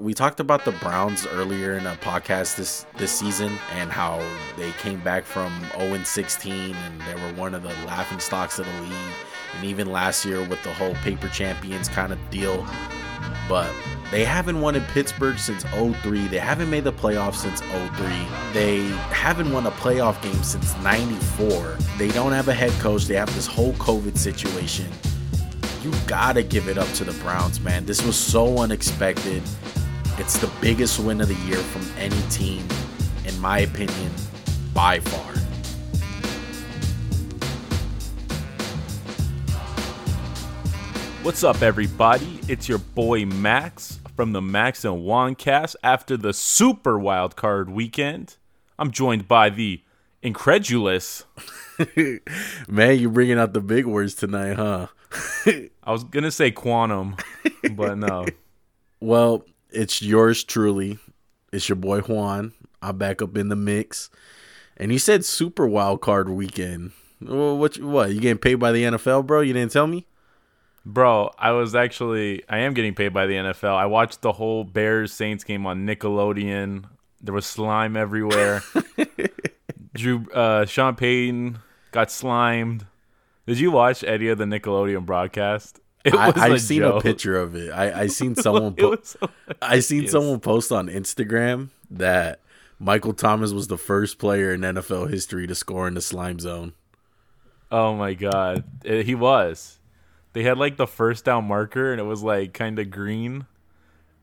We talked about the Browns earlier in a podcast this this season and how they came back from 0 16 and they were one of the laughing stocks of the league. And even last year with the whole paper champions kind of deal. But they haven't won in Pittsburgh since 03. They haven't made the playoffs since 03. They haven't won a playoff game since 94. They don't have a head coach. They have this whole COVID situation. You gotta give it up to the Browns, man. This was so unexpected. It's the biggest win of the year from any team, in my opinion, by far. What's up, everybody? It's your boy Max from the Max and Juan cast after the Super Wild Card weekend. I'm joined by the incredulous. Man, you're bringing out the big words tonight, huh? I was gonna say quantum, but no. Well, it's yours truly. It's your boy Juan. I'm back up in the mix. And you said Super Wild Card weekend. Well, what? What? You getting paid by the NFL, bro? You didn't tell me. Bro, I was actually I am getting paid by the NFL. I watched the whole Bears Saints game on Nickelodeon. There was slime everywhere. Drew uh Sean Payton got slimed. Did you watch any of the Nickelodeon broadcast? I, I've seen joke. a picture of it. I I seen someone po- so I seen someone post on Instagram that Michael Thomas was the first player in NFL history to score in the slime zone. Oh my god. It, he was. They had like the first down marker and it was like kind of green.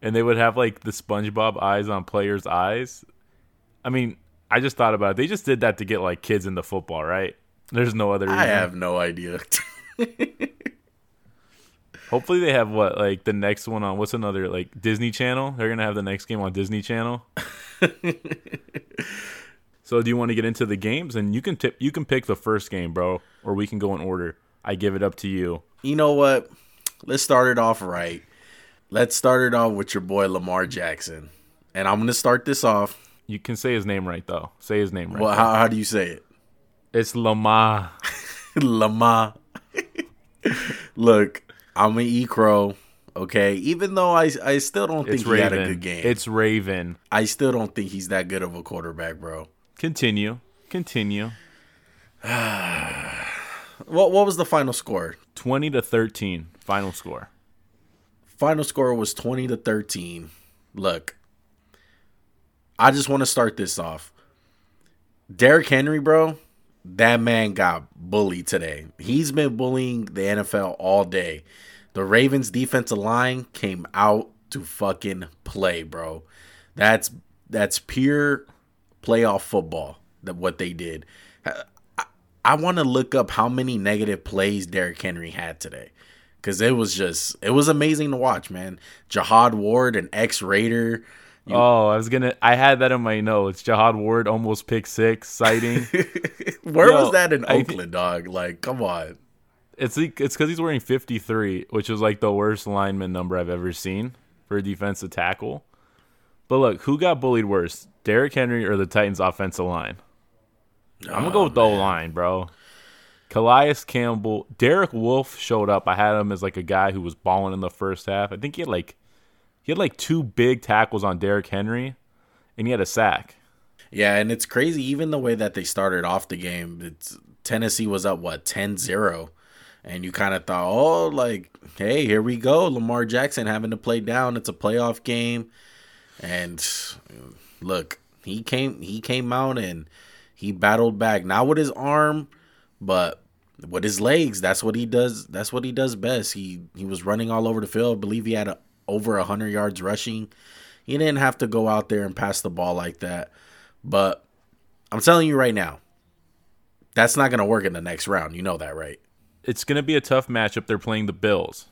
And they would have like the SpongeBob eyes on players' eyes. I mean, I just thought about it. They just did that to get like kids into football, right? There's no other reason. I have no idea. Hopefully they have what like the next one on what's another like Disney Channel. They're gonna have the next game on Disney Channel. so do you want to get into the games? And you can tip you can pick the first game, bro, or we can go in order. I give it up to you you know what? Let's start it off right. Let's start it off with your boy Lamar Jackson. And I'm going to start this off. You can say his name right, though. Say his name right. Well, how, how do you say it? It's Lamar. Lamar. Look, I'm an E Crow. Okay, even though I I still don't think it's he Raven. had a good game. It's Raven. I still don't think he's that good of a quarterback, bro. Continue. Continue. what what was the final score? 20 to 13 final score. Final score was 20 to 13. Look, I just want to start this off. Derrick Henry, bro, that man got bullied today. He's been bullying the NFL all day. The Ravens defensive line came out to fucking play, bro. That's that's pure playoff football. That what they did. I want to look up how many negative plays Derrick Henry had today. Cause it was just it was amazing to watch, man. Jihad Ward, an ex Raider. You... Oh, I was gonna. I had that in my notes. Jihad Ward almost pick six sighting. Where Yo, was that in Oakland, dog? Like, come on. It's it's because he's wearing fifty three, which is like the worst lineman number I've ever seen for a defensive tackle. But look, who got bullied worse, Derrick Henry or the Titans' offensive line? I'm gonna go oh, with the O line, bro. Calais Campbell, Derek Wolfe showed up. I had him as like a guy who was balling in the first half. I think he had like he had like two big tackles on Derrick Henry, and he had a sack. Yeah, and it's crazy. Even the way that they started off the game, it's Tennessee was up what 10-0. and you kind of thought, oh, like, hey, here we go, Lamar Jackson having to play down. It's a playoff game, and look, he came he came out and he battled back, not with his arm, but with his legs. That's what he does. That's what he does best. He he was running all over the field. I believe he had a, over hundred yards rushing. He didn't have to go out there and pass the ball like that. But I'm telling you right now, that's not going to work in the next round. You know that, right? It's going to be a tough matchup. They're playing the Bills.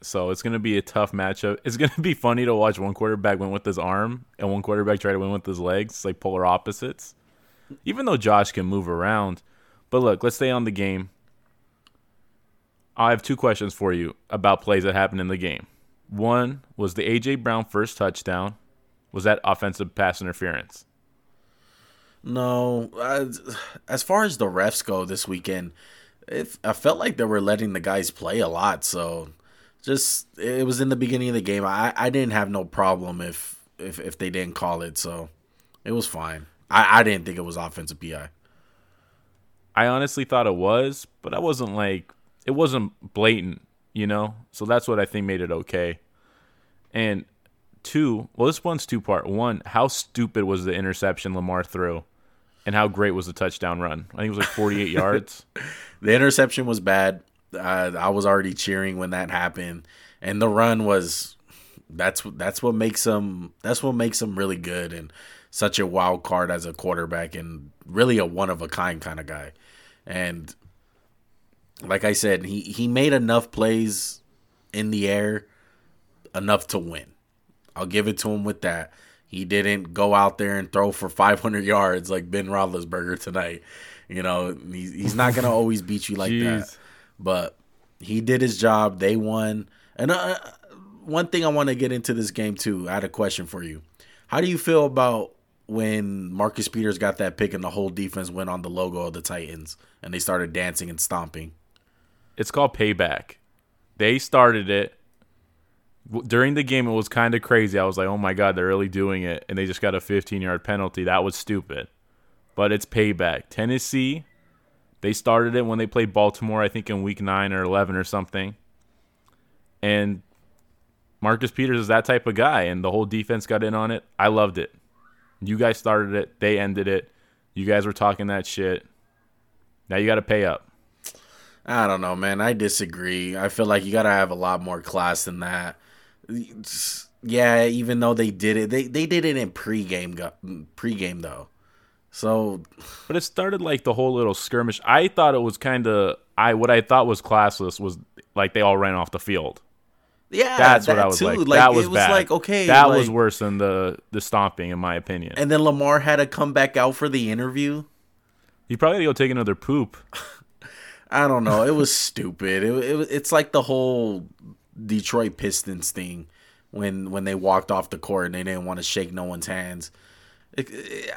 So it's going to be a tough matchup. It's going to be funny to watch one quarterback win with his arm and one quarterback try to win with his legs. It's like polar opposites even though Josh can move around. But look, let's stay on the game. I have two questions for you about plays that happened in the game. One was the AJ Brown first touchdown. Was that offensive pass interference? No. Uh, as far as the refs go this weekend, it, I felt like they were letting the guys play a lot. So just it was in the beginning of the game. I, I didn't have no problem if, if if they didn't call it, so it was fine. I, I didn't think it was offensive PI. I honestly thought it was, but I wasn't like it wasn't blatant, you know. So that's what I think made it okay. And two, well, this one's two part. One, how stupid was the interception Lamar threw, and how great was the touchdown run? I think it was like 48 yards. The interception was bad. Uh, I was already cheering when that happened, and the run was that's that's what makes him that's what makes him really good and such a wild card as a quarterback and really a one of a kind kind of guy. And like I said, he he made enough plays in the air enough to win. I'll give it to him with that. He didn't go out there and throw for 500 yards like Ben Roethlisberger tonight. You know, he's, he's not going to always beat you like that. But he did his job. They won. And uh, one thing I want to get into this game too. I had a question for you. How do you feel about when Marcus Peters got that pick and the whole defense went on the logo of the Titans and they started dancing and stomping? It's called payback. They started it during the game. It was kind of crazy. I was like, "Oh my god, they're really doing it!" And they just got a 15-yard penalty. That was stupid. But it's payback. Tennessee, they started it when they played Baltimore. I think in Week Nine or 11 or something. And Marcus Peters is that type of guy, and the whole defense got in on it. I loved it. You guys started it. They ended it. You guys were talking that shit. Now you got to pay up. I don't know, man. I disagree. I feel like you got to have a lot more class than that. Yeah, even though they did it, they they did it in pregame go, pregame though. So But it started like the whole little skirmish. I thought it was kind of I what I thought was classless was like they all ran off the field. yeah, That's that what I was too. like. That was it was bad. like okay, that like- was worse than the the stomping in my opinion. And then Lamar had to come back out for the interview. he probably had to go take another poop. I don't know. It was stupid. It, it it's like the whole Detroit Pistons thing when when they walked off the court and they didn't want to shake no one's hands.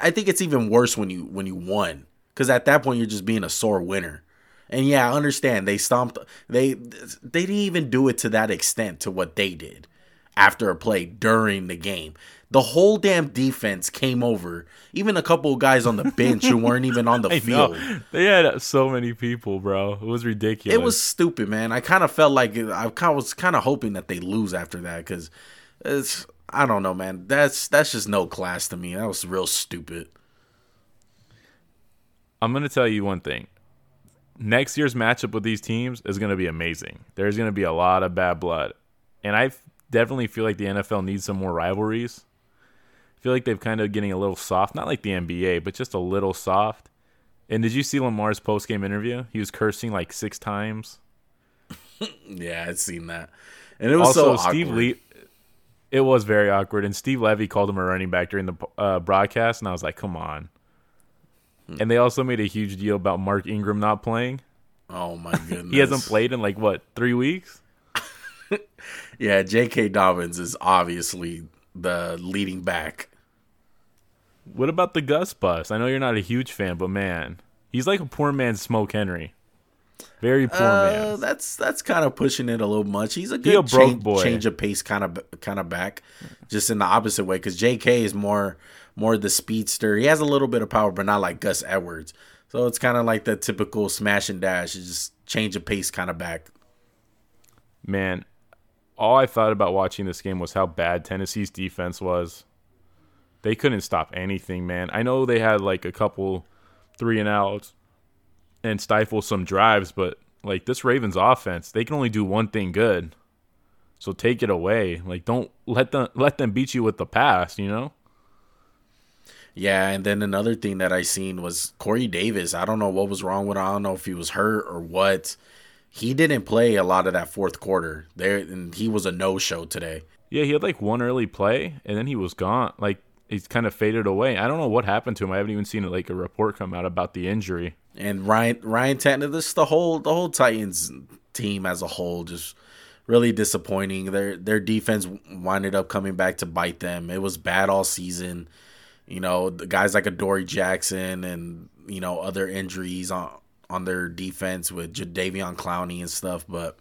I think it's even worse when you when you won because at that point you're just being a sore winner. And yeah, I understand they stomped. They they didn't even do it to that extent to what they did after a play during the game. The whole damn defense came over. Even a couple of guys on the bench who weren't even on the field. know. They had so many people, bro. It was ridiculous. It was stupid, man. I kind of felt like uh, I was kind of hoping that they lose after that because it's I don't know, man. That's that's just no class to me. That was real stupid. I'm going to tell you one thing. Next year's matchup with these teams is going to be amazing. There's going to be a lot of bad blood. And I definitely feel like the NFL needs some more rivalries. Feel like they've kind of getting a little soft, not like the NBA, but just a little soft. And did you see Lamar's post-game interview? He was cursing like 6 times. Yeah, I'd seen that, and it was also, so Steve. Lee It was very awkward and Steve Levy called him a running back during the uh, broadcast and I was like, "Come on." Hmm. And they also made a huge deal about Mark Ingram not playing. Oh my goodness, He hasn't played in like what three weeks. Yeah, J.K. Dobbins is obviously the leading back. What about the Gus bus? I know you're not a huge fan, but man, he's like a poor man's Smoke Henry. Very poor Uh, man. that's that's kind of pushing it a little much. He's a good a broke change, boy. change of pace kind of kind of back, just in the opposite way. Because J.K. is more more the speedster. He has a little bit of power, but not like Gus Edwards. So it's kind of like the typical smash and dash. It's just change of pace kind of back. Man, all I thought about watching this game was how bad Tennessee's defense was. They couldn't stop anything, man. I know they had like a couple three and outs and stifle some drives, but like this Ravens offense, they can only do one thing good. So take it away. Like don't let them let them beat you with the pass, you know? Yeah, and then another thing that I seen was Corey Davis. I don't know what was wrong with him. I don't know if he was hurt or what. He didn't play a lot of that fourth quarter. There and he was a no show today. Yeah, he had like one early play and then he was gone. Like he's kind of faded away. I don't know what happened to him. I haven't even seen like a report come out about the injury. And Ryan Ryan Tannehill, this the whole the whole Titans team as a whole just really disappointing. Their their defense winded up coming back to bite them. It was bad all season. You know, the guys like Adoree Jackson and you know other injuries on on their defense with Jadeveon Clowney and stuff, but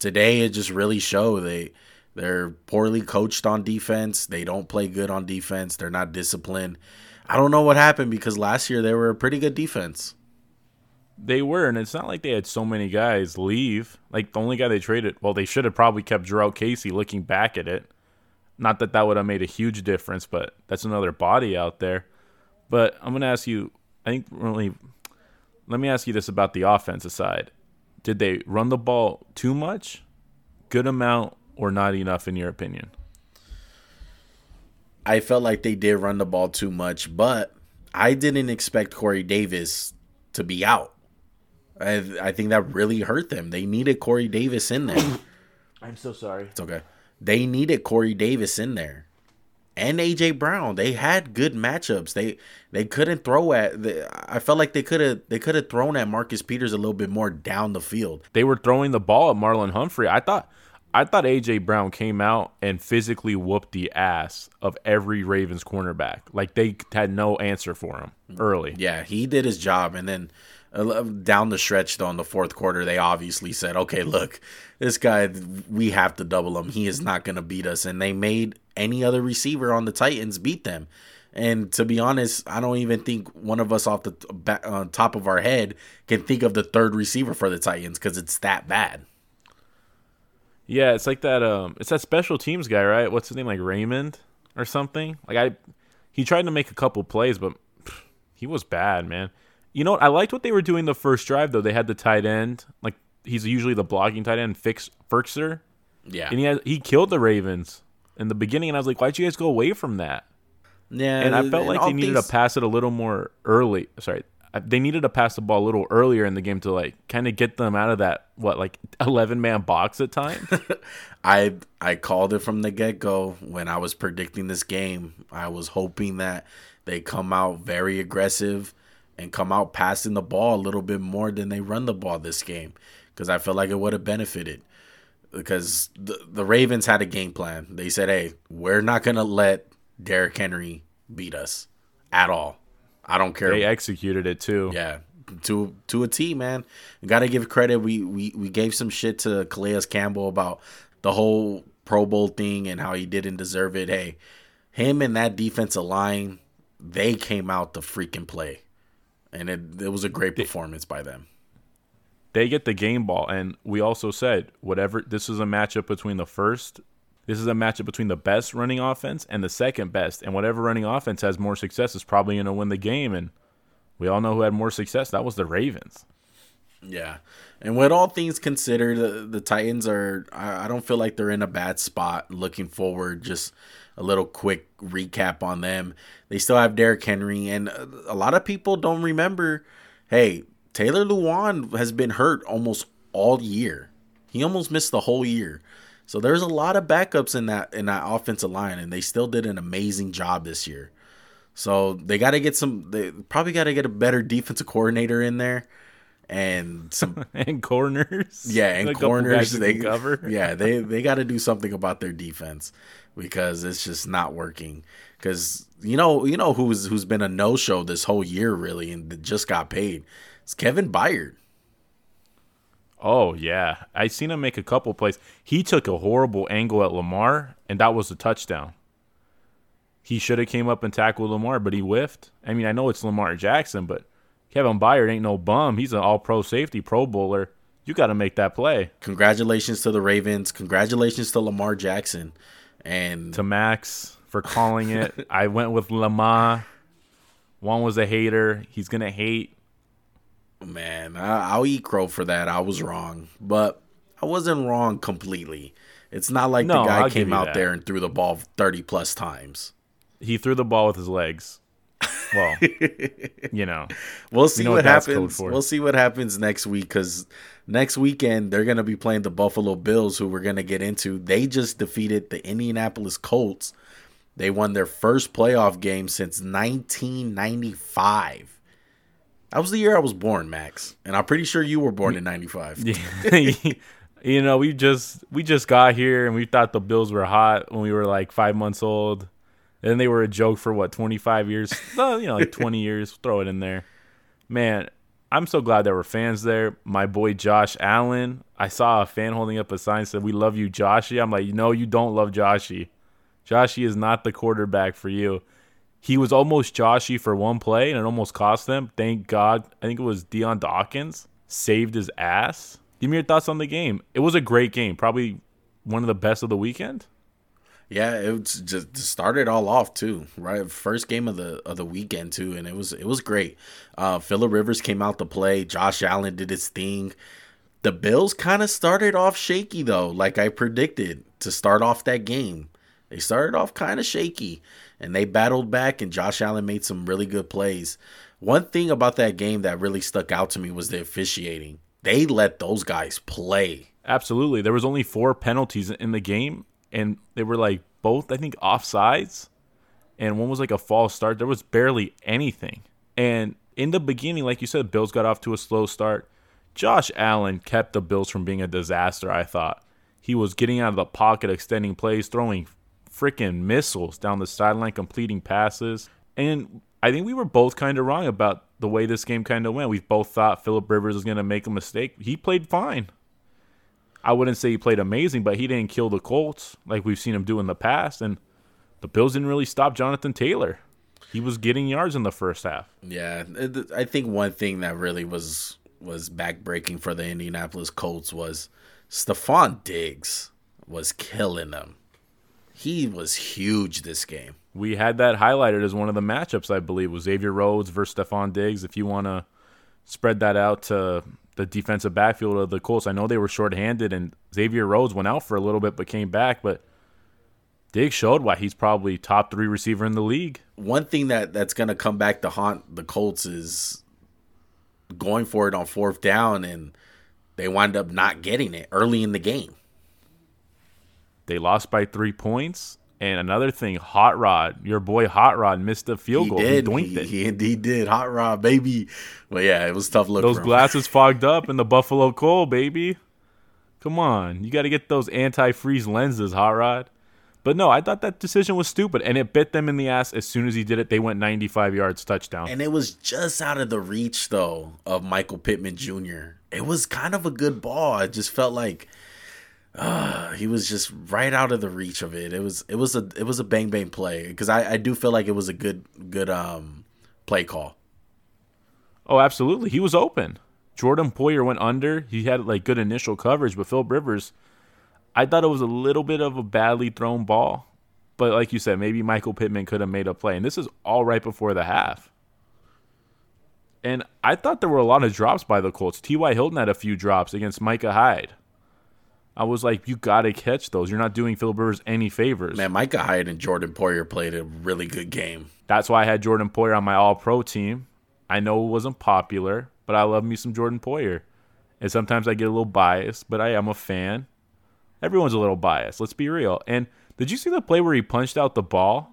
today it just really showed they they're poorly coached on defense. They don't play good on defense. They're not disciplined. I don't know what happened because last year they were a pretty good defense. They were, and it's not like they had so many guys leave. Like the only guy they traded, well, they should have probably kept Jurrell Casey. Looking back at it, not that that would have made a huge difference, but that's another body out there. But I'm gonna ask you. I think really, let me ask you this about the offensive side. Did they run the ball too much, good amount, or not enough in your opinion? I felt like they did run the ball too much, but I didn't expect Corey Davis to be out. I, I think that really hurt them. They needed Corey Davis in there. I'm so sorry. It's okay. They needed Corey Davis in there, and AJ Brown. They had good matchups. They they couldn't throw at. The, I felt like they could have they could have thrown at Marcus Peters a little bit more down the field. They were throwing the ball at Marlon Humphrey. I thought I thought AJ Brown came out and physically whooped the ass of every Ravens cornerback. Like they had no answer for him early. Yeah, he did his job, and then uh, down the stretch though in the fourth quarter, they obviously said, "Okay, look, this guy, we have to double him. He is not going to beat us." And they made any other receiver on the Titans beat them. And to be honest, I don't even think one of us off the uh, top of our head can think of the third receiver for the Titans because it's that bad. Yeah, it's like that. Um, it's that special teams guy, right? What's his name? Like Raymond or something. Like I, he tried to make a couple plays, but pff, he was bad, man. You know what? I liked what they were doing the first drive though. They had the tight end, like he's usually the blocking tight end, Fix Firkser. Yeah, and he had, he killed the Ravens in the beginning, and I was like, why'd you guys go away from that? Yeah, and I felt like they needed things... to pass it a little more early. Sorry, they needed to pass the ball a little earlier in the game to like kind of get them out of that what like 11 man box at times. I I called it from the get-go when I was predicting this game. I was hoping that they come out very aggressive and come out passing the ball a little bit more than they run the ball this game because I felt like it would have benefited because the the Ravens had a game plan. They said, "Hey, we're not going to let Derrick Henry beat us at all." I don't care. They executed it too. Yeah, to to a T, man. Got to give credit. We we we gave some shit to Calais Campbell about the whole Pro Bowl thing and how he didn't deserve it. Hey, him and that defensive line, they came out to freaking play, and it it was a great performance by them. They get the game ball, and we also said whatever. This is a matchup between the first this is a matchup between the best running offense and the second best, and whatever running offense has more success is probably going to win the game. And we all know who had more success. That was the Ravens. Yeah, and with all things considered, the, the Titans are. I, I don't feel like they're in a bad spot. Looking forward, just a little quick recap on them. They still have Derrick Henry, and a lot of people don't remember. Hey, Taylor Lewan has been hurt almost all year. He almost missed the whole year. So there's a lot of backups in that in that offensive line, and they still did an amazing job this year. So they got to get some. They probably got to get a better defensive coordinator in there, and some and corners. Yeah, and corners. They cover. yeah, they they got to do something about their defense because it's just not working. Because you know you know who's who's been a no show this whole year really, and just got paid. It's Kevin Byard. Oh yeah, I seen him make a couple plays. He took a horrible angle at Lamar, and that was a touchdown. He should have came up and tackled Lamar, but he whiffed. I mean, I know it's Lamar Jackson, but Kevin Byard ain't no bum. He's an All-Pro safety, Pro Bowler. You got to make that play. Congratulations to the Ravens. Congratulations to Lamar Jackson, and to Max for calling it. I went with Lamar. One was a hater. He's gonna hate Man, I, will eat crow for that. I was wrong, but I wasn't wrong completely. It's not like no, the guy I'll came out that. there and threw the ball thirty plus times. He threw the ball with his legs. Well, you know, we'll see you know what, what happens. We'll see what happens next week because next weekend they're gonna be playing the Buffalo Bills, who we're gonna get into. They just defeated the Indianapolis Colts. They won their first playoff game since 1995. That was the year I was born, Max, and I'm pretty sure you were born in '95. you know, we just we just got here, and we thought the Bills were hot when we were like five months old, and they were a joke for what 25 years? you know, like 20 years. Throw it in there, man. I'm so glad there were fans there. My boy Josh Allen, I saw a fan holding up a sign said, "We love you, Joshy." I'm like, no, you don't love Joshy. Joshy is not the quarterback for you. He was almost Joshy for one play, and it almost cost them. Thank God. I think it was Dion Dawkins saved his ass. Give me your thoughts on the game. It was a great game, probably one of the best of the weekend. Yeah, it just started all off too, right? First game of the of the weekend too, and it was it was great. Uh Philip Rivers came out to play. Josh Allen did his thing. The Bills kind of started off shaky though, like I predicted to start off that game. They started off kind of shaky, and they battled back. And Josh Allen made some really good plays. One thing about that game that really stuck out to me was the officiating. They let those guys play. Absolutely, there was only four penalties in the game and they were like both I think offsides, and one was like a false start. There was barely anything, and in the beginning, like you said, Bills got off to a slow start. Josh Allen kept the Bills from being a disaster. I thought he was getting out of the pocket, extending plays, throwing freaking missiles down the sideline, completing passes, and I think we were both kind of wrong about the way this game kind of went. We both thought Philip Rivers was going to make a mistake. He played fine. I wouldn't say he played amazing, but he didn't kill the Colts like we've seen him do in the past. And the Bills didn't really stop Jonathan Taylor. He was getting yards in the first half. Yeah, I think one thing that really was was backbreaking for the Indianapolis Colts was Stefon Diggs was killing them. He was huge this game. We had that highlighted as one of the matchups, I believe, was Xavier Rhodes versus Stefon Diggs. If you want to spread that out to the defensive backfield of the Colts. I know they were shorthanded, and Xavier Rhodes went out for a little bit but came back. But Diggs showed why he's probably top three receiver in the league. One thing that that's going to come back to haunt the Colts is going for it on fourth down, and they wind up not getting it early in the game. They lost by three points. And another thing, Hot Rod, your boy Hot Rod missed a field he goal. Did. He, he, he indeed did. Hot Rod, baby. But yeah, it was tough look. Those glasses fogged up in the Buffalo Cold, baby. Come on, you got to get those anti-freeze lenses, Hot Rod. But no, I thought that decision was stupid, and it bit them in the ass as soon as he did it. They went 95 yards, touchdown. And it was just out of the reach, though, of Michael Pittman Jr. It was kind of a good ball. It just felt like uh, he was just right out of the reach of it. It was it was a it was a bang bang play because I, I do feel like it was a good good um play call. Oh, absolutely. He was open. Jordan Poyer went under. He had like good initial coverage, but Phil Rivers, I thought it was a little bit of a badly thrown ball. But like you said, maybe Michael Pittman could have made a play. And this is all right before the half. And I thought there were a lot of drops by the Colts. T.Y. Hilton had a few drops against Micah Hyde. I was like, you got to catch those. You're not doing Phil Rivers any favors. Man, Micah Hyde and Jordan Poyer played a really good game. That's why I had Jordan Poyer on my All Pro team. I know it wasn't popular, but I love me some Jordan Poyer. And sometimes I get a little biased, but I am a fan. Everyone's a little biased. Let's be real. And did you see the play where he punched out the ball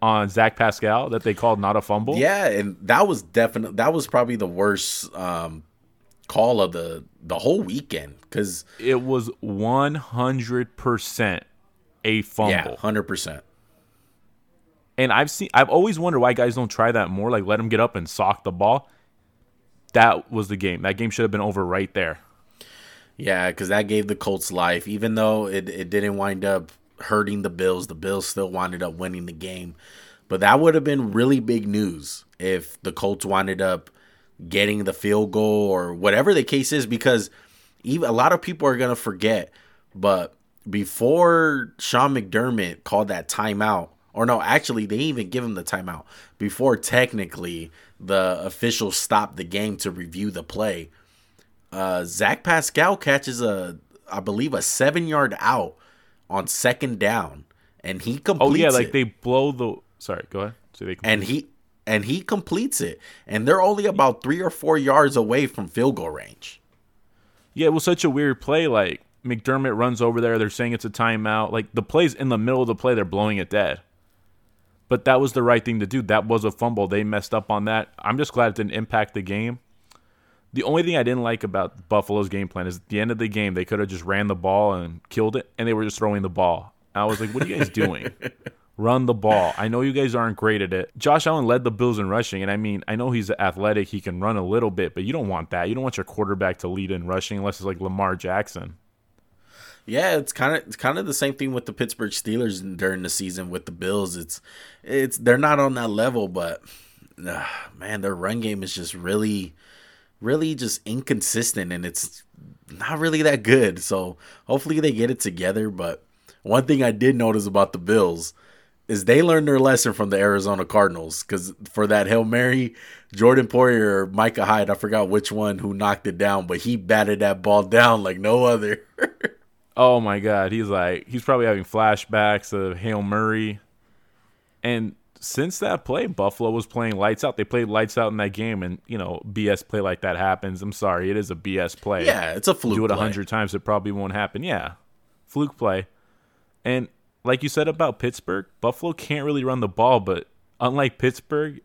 on Zach Pascal that they called not a fumble? Yeah, and that was definitely that was probably the worst um, call of the the whole weekend because it was one hundred percent a fumble. Yeah, hundred percent. And I've seen, I've always wondered why guys don't try that more. Like let him get up and sock the ball. That was the game. That game should have been over right there. Yeah, because that gave the Colts life. Even though it, it didn't wind up hurting the Bills, the Bills still winded up winning the game. But that would have been really big news if the Colts winded up getting the field goal or whatever the case is because even a lot of people are going to forget but before Sean McDermott called that timeout or no actually they even give him the timeout before technically the officials stopped the game to review the play uh, Zach Pascal catches a I believe a 7 yard out on second down and he completes Oh yeah, like it. they blow the sorry, go ahead. So they and he and he completes it. And they're only about three or four yards away from field goal range. Yeah, it was such a weird play. Like McDermott runs over there. They're saying it's a timeout. Like the play's in the middle of the play. They're blowing it dead. But that was the right thing to do. That was a fumble. They messed up on that. I'm just glad it didn't impact the game. The only thing I didn't like about Buffalo's game plan is at the end of the game, they could have just ran the ball and killed it, and they were just throwing the ball. I was like, what are you guys doing? Run the ball. I know you guys aren't great at it. Josh Allen led the Bills in rushing, and I mean, I know he's athletic. He can run a little bit, but you don't want that. You don't want your quarterback to lead in rushing unless it's like Lamar Jackson. Yeah, it's kind of it's kind of the same thing with the Pittsburgh Steelers during the season with the Bills. It's it's they're not on that level, but uh, man, their run game is just really really just inconsistent and it's not really that good. So hopefully they get it together. But one thing I did notice about the Bills is they learned their lesson from the Arizona Cardinals because for that Hail Mary, Jordan Poyer or Micah Hyde, I forgot which one who knocked it down, but he batted that ball down like no other. oh my God. He's like, he's probably having flashbacks of Hail Murray. And since that play, Buffalo was playing lights out. They played lights out in that game, and you know, BS play like that happens. I'm sorry, it is a BS play. Yeah, it's a fluke. Do it a hundred times, it probably won't happen. Yeah, fluke play. And like you said about Pittsburgh, Buffalo can't really run the ball, but unlike Pittsburgh,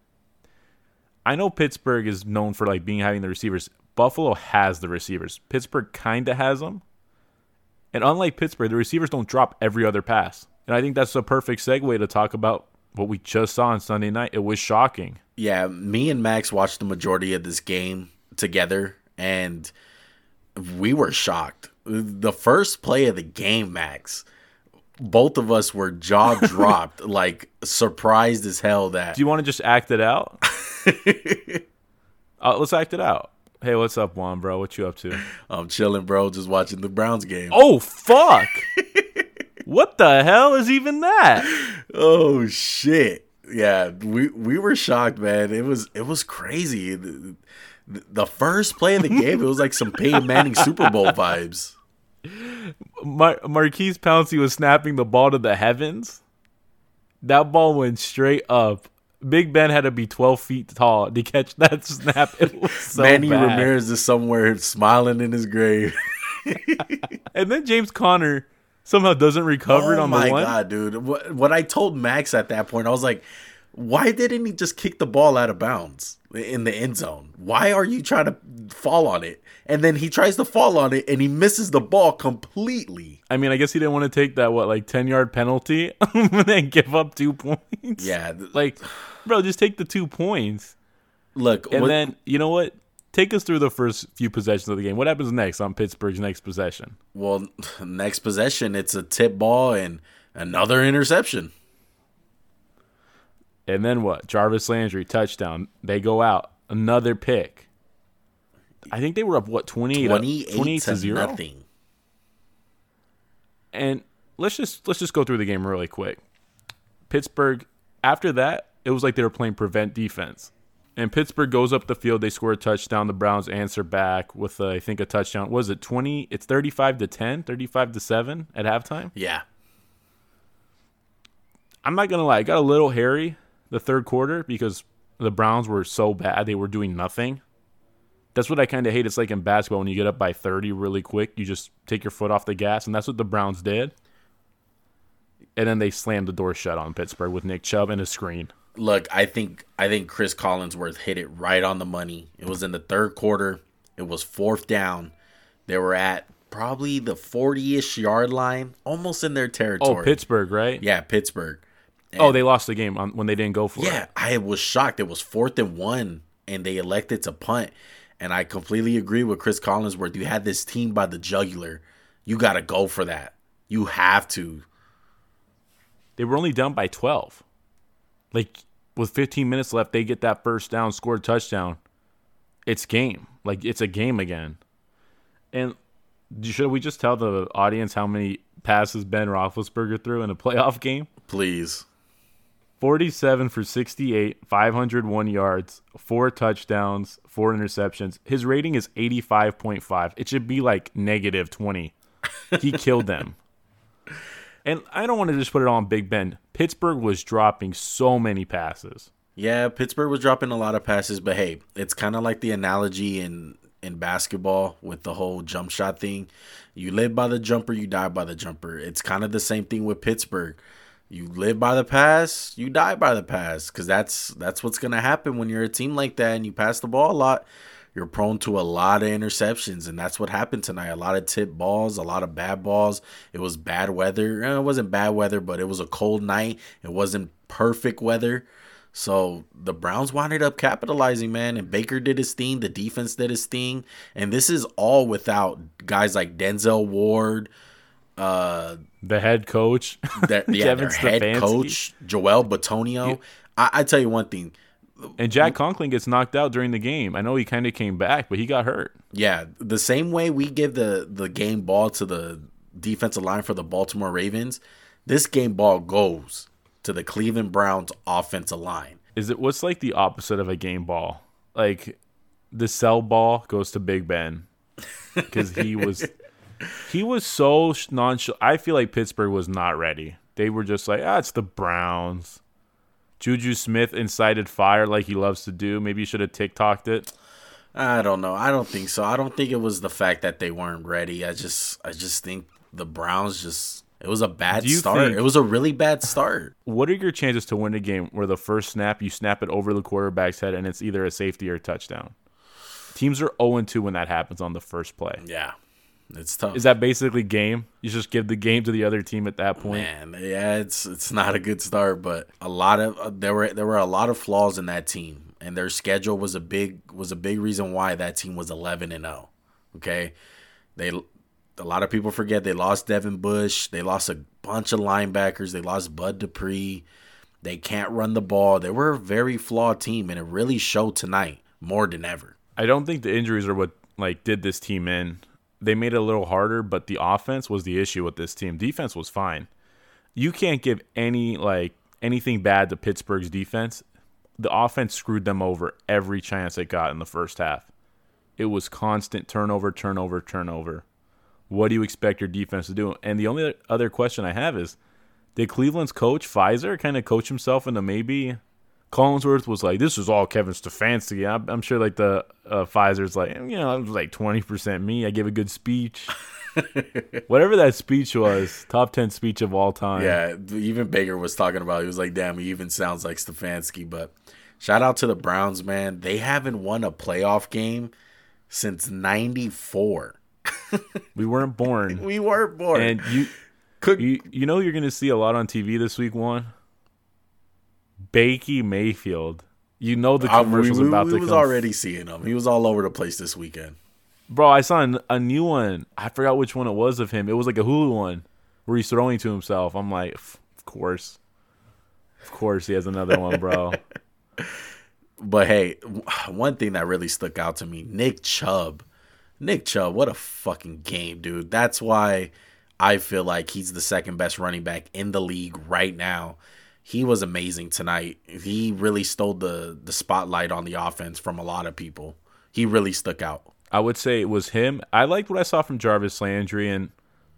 I know Pittsburgh is known for like being having the receivers. Buffalo has the receivers. Pittsburgh kind of has them. And unlike Pittsburgh, the receivers don't drop every other pass. And I think that's a perfect segue to talk about what we just saw on Sunday night. It was shocking. Yeah, me and Max watched the majority of this game together, and we were shocked. The first play of the game, Max, both of us were jaw dropped, like surprised as hell. That do you want to just act it out? uh, let's act it out. Hey, what's up, Juan, bro? What you up to? I'm chilling, bro. Just watching the Browns game. Oh fuck! what the hell is even that? Oh shit! Yeah, we we were shocked, man. It was it was crazy. The, the first play of the game, it was like some Peyton Manning Super Bowl vibes. Mar- Maurkice Pouncey was snapping the ball to the heavens. That ball went straight up. Big Ben had to be 12 feet tall to catch that snap. It was so Manny bad. Ramirez is somewhere smiling in his grave. and then James Conner somehow doesn't recover oh it on the one. my god, dude! What, what I told Max at that point, I was like, "Why didn't he just kick the ball out of bounds in the end zone? Why are you trying to fall on it?" And then he tries to fall on it and he misses the ball completely. I mean, I guess he didn't want to take that what like ten yard penalty and then give up two points. Yeah, like, bro, just take the two points. Look, and what, then you know what? Take us through the first few possessions of the game. What happens next on Pittsburgh's next possession? Well, next possession, it's a tip ball and another interception. And then what? Jarvis Landry touchdown. They go out. Another pick. I think they were up what 28 28, 28 to, to 0. nothing. And let's just let's just go through the game really quick. Pittsburgh after that, it was like they were playing prevent defense. And Pittsburgh goes up the field, they score a touchdown, the Browns answer back with uh, I think a touchdown. Was it 20? It's 35 to 10, 35 to 7 at halftime. Yeah. I'm not going to lie, it got a little hairy the third quarter because the Browns were so bad, they were doing nothing. That's what I kind of hate. It's like in basketball when you get up by 30 really quick, you just take your foot off the gas, and that's what the Browns did. And then they slammed the door shut on Pittsburgh with Nick Chubb and a screen. Look, I think I think Chris Collinsworth hit it right on the money. It was in the third quarter. It was fourth down. They were at probably the 40-ish yard line, almost in their oh, territory. Oh, Pittsburgh, right? Yeah, Pittsburgh. oh, they lost the game on, when they didn't go for Yeah, it. Yeah, I was shocked. It was fourth and one, and they elected to punt. And I completely agree with Chris Collinsworth. You had this team by the jugular. You got to go for that. You have to. They were only down by 12. Like, with 15 minutes left, they get that first down, score a touchdown. It's game. Like, it's a game again. And should we just tell the audience how many passes Ben Roethlisberger threw in a playoff game? Please. 47 for 68, 501 yards, four touchdowns, four interceptions. His rating is 85.5. It should be like negative 20. He killed them. And I don't want to just put it on Big Ben. Pittsburgh was dropping so many passes. Yeah, Pittsburgh was dropping a lot of passes, but hey, it's kind of like the analogy in in basketball with the whole jump shot thing. You live by the jumper, you die by the jumper. It's kind of the same thing with Pittsburgh. You live by the pass, you die by the pass cuz that's that's what's to happen when you're a team like that and you pass the ball a lot. you're prone to a lot of interceptions, and that's what happened tonight. A lot of tip balls, a lot of bad balls. It was bad weather. Eh, it wasn't bad weather, but it was a cold night. It wasn't perfect weather. So the Browns wound up capitalizing, man, and Baker did his thing. The defense did his thing, and this is all without guys like Denzel Ward, uh, the head coach, that yeah, their head coach Joel Bitonio. Yeah. I, I tell you one thing, and Jack Conklin gets knocked out during the game. I know he kind of came back, but he got hurt. Yeah, the same way we give the the game ball to the defensive line for the Baltimore Ravens, this game ball goes to the Cleveland Browns offensive line. Is it what's like the opposite of a game ball? Like the cell ball goes to Big Ben because he was he was so nonchalant. I feel like Pittsburgh was not ready. They were just like, ah, it's the Browns. Juju Smith incited fire like he loves to do. Maybe you should have TikToked it. I don't know. I don't think so. I don't think it was the fact that they weren't ready. I just I just think the Browns just it was a bad start. Think, it was a really bad start. What are your chances to win a game where the first snap you snap it over the quarterback's head and it's either a safety or a touchdown? Teams are 0 2 when that happens on the first play. Yeah. It's tough. Is that basically game? You just give the game to the other team at that point. Man, yeah, it's it's not a good start, but a lot of uh, there were there were a lot of flaws in that team, and their schedule was a big was a big reason why that team was eleven and zero. Oh, okay, they a lot of people forget they lost Devin Bush, they lost a bunch of linebackers, they lost Bud Dupree. They can't run the ball. They were a very flawed team, and it really showed tonight more than ever. I don't think the injuries are what like did this team in they made it a little harder, but the offense was the issue with this team. Defense was fine. You can't give any like anything bad to Pittsburgh's defense. The offense screwed them over every chance they got in the first half. It was constant turnover, turnover, turnover. What do you expect your defense to do? And the only other question I have is did Cleveland's coach Priefer kind of coach himself into maybe Collinsworth was like, "This is all Kevin Stefanski." I'm, I'm sure like the uh, Priefer's like, you know, it was like twenty percent me. I gave a good speech. Whatever that speech was, top ten speech of all time. Yeah, even Baker was talking about. He was like, "Damn, he even sounds like Stefanski." But shout out to the Browns, man. They haven't won a playoff game since '94. we weren't born. we weren't born. And you, Could, you, you know, you're gonna see a lot on TV this week. One Baker Mayfield. You know the commercial's we, we, about we to come. He was already seeing him. He was all over the place this weekend. Bro, I saw a new one. I forgot which one it was of him. It was like a Hulu one where he's throwing to himself. I'm like, of course. Of course he has another one, bro. but hey, one thing that really stuck out to me, Nick Chubb. Nick Chubb, what a fucking game, dude. That's why I feel like he's the second best running back in the league right now he was amazing tonight. He really stole the the spotlight on the offense from a lot of people. He really stuck out. I would say it was him. I liked what I saw from Jarvis Landry, and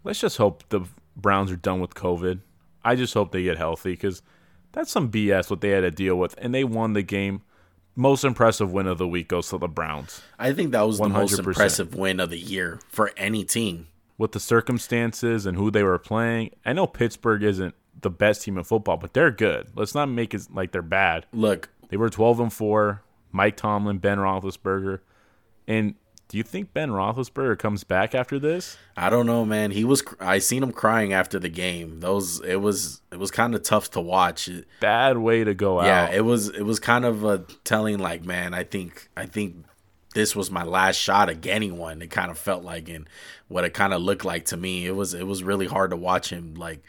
let's just hope the Browns are done with COVID. I just hope they get healthy because that's some BS what they had to deal with, and they won the game. Most impressive win of the week goes to the Browns. I think that was 100%. the most impressive win of the year for any team. With the circumstances and who they were playing, I know Pittsburgh isn't the best team in football, but they're good. Let's not make it like they're bad. Look, they were twelve and four. Mike Tomlin, Ben Roethlisberger, and do you think Ben Roethlisberger comes back after this? I don't know, man. He was. I seen him crying after the game. Those. It was. It was kind of tough to watch. Bad way to go yeah, out. Yeah, it was. It was kind of a telling. Like, man, I think. I think this was my last shot of getting one. It kind of felt like, and what it kind of looked like to me. It was. It was really hard to watch him like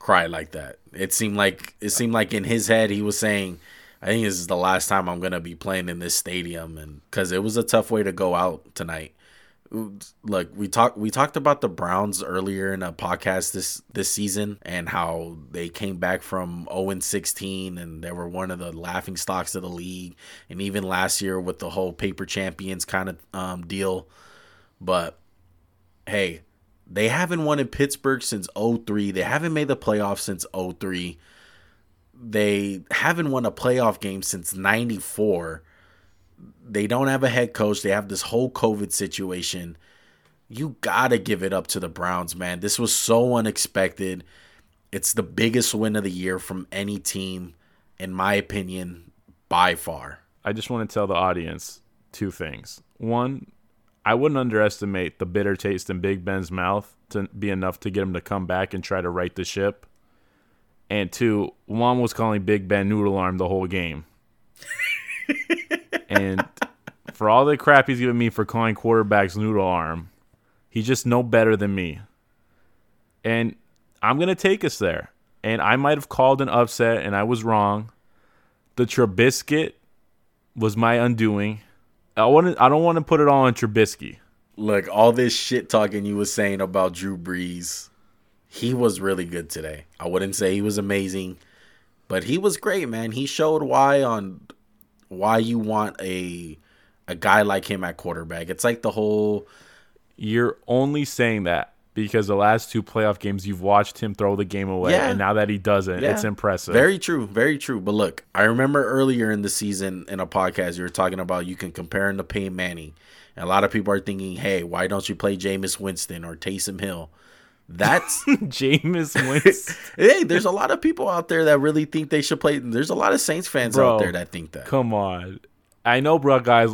cry like that. It seemed like it seemed like in his head he was saying, "I think this is the last time I'm gonna be playing in this stadium," and because it was a tough way to go out tonight. Look, we talked we talked about the Browns earlier in a podcast this this season and how they came back from 0 16 and they were one of the laughing stocks of the league, and even last year with the whole paper champions kind of um, deal. But hey, they haven't won in Pittsburgh since 03. They haven't made the playoffs since 03. They haven't won a playoff game since 94. They don't have a head coach. They have this whole COVID situation. You got to give it up to the Browns, man. This was so unexpected. It's the biggest win of the year from any team, in my opinion, by far. I just want to tell the audience two things. One, I wouldn't underestimate the bitter taste in Big Ben's mouth to be enough to get him to come back and try to right the ship. And two, Juan was calling Big Ben noodle arm the whole game. and for all the crap he's giving me for calling quarterbacks noodle arm, he's just no better than me. And I'm going to take us there. And I might have called an upset and I was wrong. The Trubisky was my undoing. I want I don't want to put it all on Trubisky. Look, all this shit talking you was saying about Drew Brees, he was really good today. I wouldn't say he was amazing, but he was great, man. He showed why on why you want a a guy like him at quarterback. It's like the whole You're only saying that because the last two playoff games you've watched him throw the game away, Yeah. and now that he doesn't, Yeah. it's impressive. Very true, very true. But look, I remember earlier in the season in a podcast you were talking about you can compare him to Peyton Manning. And a lot of people are thinking, hey, why don't you play Jameis Winston or Taysom Hill? That's Jameis Winston. hey, there's a lot of people out there that really think they should play. There's a lot of Saints fans Bro, out there that think that. Come on. I know Brock guys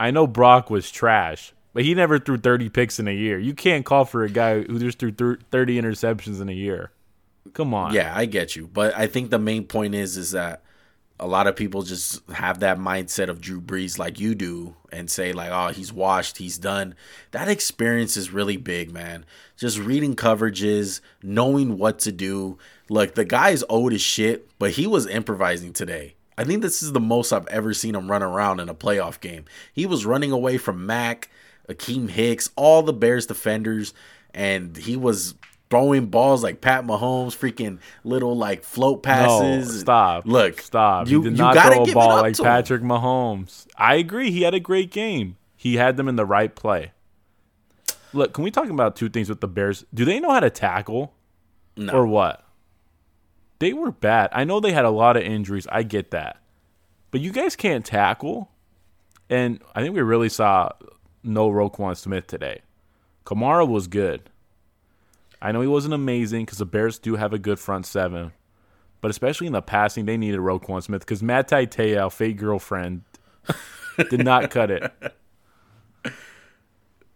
I know Brock was trash, he never threw 30 picks in a year. You can't call for a guy who just threw 30 interceptions in a year. Come on. Yeah, I get you, but I think the main point is is that a lot of people just have that mindset of Drew Brees like you do and say like, "Oh, he's washed, he's done." That experience is really big, man. Just reading coverages, knowing what to do. Look, the guy's old as shit, but he was improvising today. I think this is the most I've ever seen him run around in a playoff game. He was running away from Mack, Akiem Hicks, all the Bears defenders, and he was throwing balls like Pat Mahomes, freaking little like float No, passes. stop. Look, stop. you- he did you not throw a ball like to him. Patrick Mahomes. I agree. He had a great game. He had them in the right play. Look, can we talk about two things with the Bears? Do they know how to tackle No. or what? They were bad. I know they had a lot of injuries. I get that. But you guys can't tackle. And I think we really saw no Roquan Smith today. Kamara was good. I know he wasn't amazing because the Bears do have a good front seven. But especially in the passing, they needed Roquan Smith because Manti Te'o, fake girlfriend, did not cut it.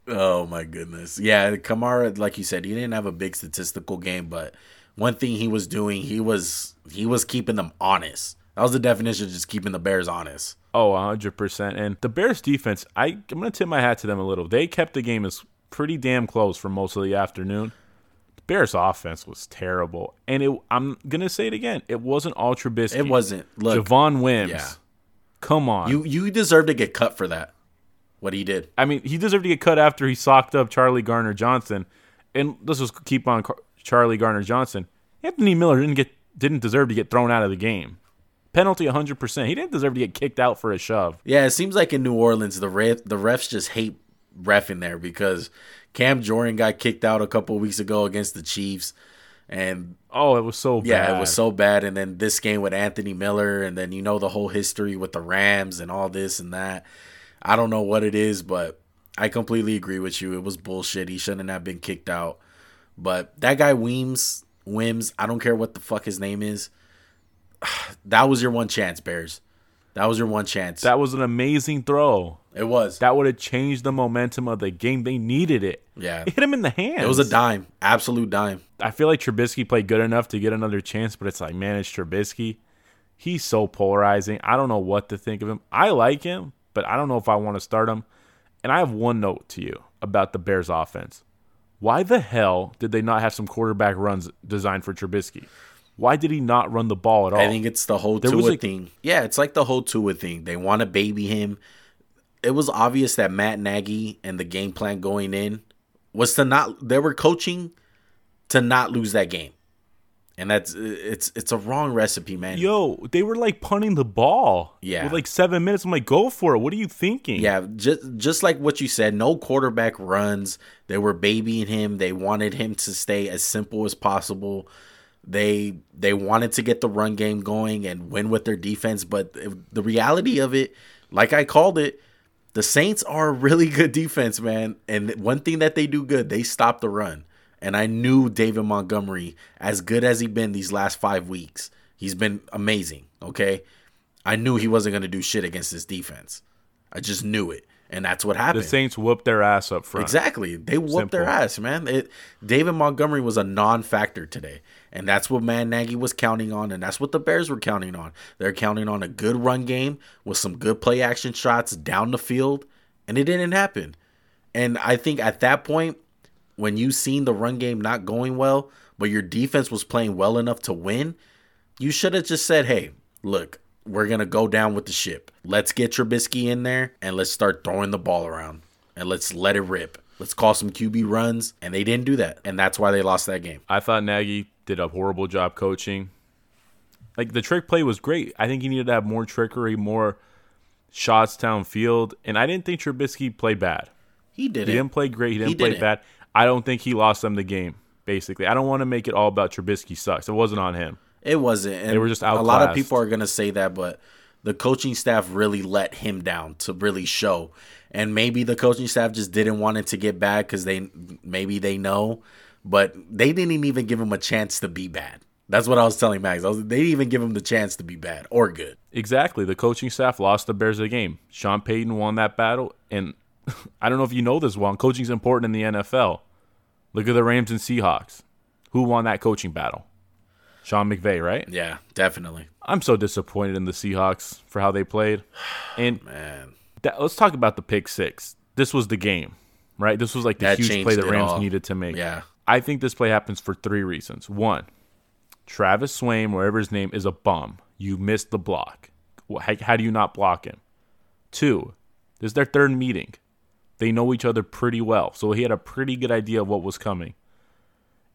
Oh my goodness. Yeah, Kamara, like you said, he didn't have a big statistical game, but one thing he was doing, he was he was keeping them honest. That was the definition of just keeping the Bears honest. Oh, 100%. And the Bears defense, I, I'm going to tip my hat to them a little. They kept the game as pretty damn close for most of the afternoon. The Bears offense was terrible. And it, I'm going to say it again. It wasn't all Trubisky. It wasn't. Look, Javon Wims. Yeah. Come on. you you deserve to get cut for that. What he did. I mean, he deserved to get cut after he socked up Chauncey Gardner-Johnson. And let's just keep on Chauncey Gardner-Johnson. Anthony Miller didn't get didn't deserve to get thrown out of the game. Penalty 100%. He didn't deserve to get kicked out for a shove. Yeah, it seems like in New Orleans the ref, the refs just hate refing there because Cam Jordan got kicked out a couple weeks ago against the Chiefs, and Oh, it was so bad. yeah, it was so bad. And then this game with Anthony Miller, and then you know the whole history with the Rams and all this and that. I don't know what it is, but I completely agree with you. It was bullshit. He shouldn't have been kicked out. But that guy Weems, Wims, I don't care what the fuck his name is. That was your one chance, Bears. That was your one chance. That was an amazing throw. it was. That would have changed the momentum of the game. They needed it. yeah. It hit him in the hand. It was a dime. Absolute dime. I feel like Trubisky played good enough to get another chance, but it's like, man, it's Trubisky. He's so polarizing. I don't know what to think of him. I like him, but I don't know if I want to start him. And I have one note to you about the Bears offense. Why the hell did they not have some quarterback runs designed for Trubisky? Why did he not run the ball at all? I think it's the whole There Tua a- thing. Yeah, it's like the whole Tua thing. They want to baby him. It was obvious that Matt Nagy and the game plan going in was to not. They were coaching to not lose that game, and that's it's it's a wrong recipe, man. Yo, they were like punting the ball. Yeah. With like seven minutes. I'm like, go for it. What are you thinking? Yeah, just just like what you said, no quarterback runs. They were babying him. They wanted him to stay as simple as possible. They they wanted to get the run game going and win with their defense, but the reality of it, like I called it, the Saints are a really good defense, man. And one thing that they do good, they stop the run. And I knew David Montgomery, as good as he been these last five weeks, he's been amazing. Okay, I knew he wasn't going to do shit against this defense. I just knew it, and that's what happened. The Saints whooped their ass up front. Exactly. They whooped their ass, man. It, David Montgomery was a non-factor today. And that's what Matt Nagy was counting on, and that's what the Bears were counting on. They're counting on a good run game with some good play action shots down the field, and it didn't happen. And I think at that point, when you seen the run game not going well, but your defense was playing well enough to win, you should have just said, "Hey, look, we're gonna go down with the ship. Let's get Trubisky in there and let's start throwing the ball around and let's let it rip. Let's call some QB runs." And they didn't do that, and that's why they lost that game. I thought Nagy did a horrible job coaching. Like the trick play was great. I think he needed to have more trickery, more shots downfield, and I didn't think Trubisky played bad. He did. He didn't play great. He didn't He play didn't. bad. I don't think he lost them the game. Basically, I don't want to make it all about Trubisky sucks. It wasn't on him. It wasn't. And They were just A lot of people are gonna say that, but the coaching staff really let him down to really show. And maybe the coaching staff just didn't want it to get bad because they maybe they know, but they didn't even give him a chance to be bad. That's what I was telling Max. I was, they didn't even give him the chance to be bad or good. Exactly. The coaching staff lost the Bears the game. Sean Payton won that battle, and I don't know if you know this one. Coaching's important in the NFL. Look at the Rams and Seahawks. Who won that coaching battle? Sean McVay, right? Yeah, definitely, I'm so disappointed in the Seahawks for how they played. And man. that, let's talk about the pick six. This was the game, right? This was like the That huge play the Rams needed to make. Yeah, I think this play happens for three reasons. One, Travis Swain, wherever his name, is a bum. You missed the block. How, how do you not block him? Two, this is their third meeting. They know each other pretty well, so he had a pretty good idea of what was coming.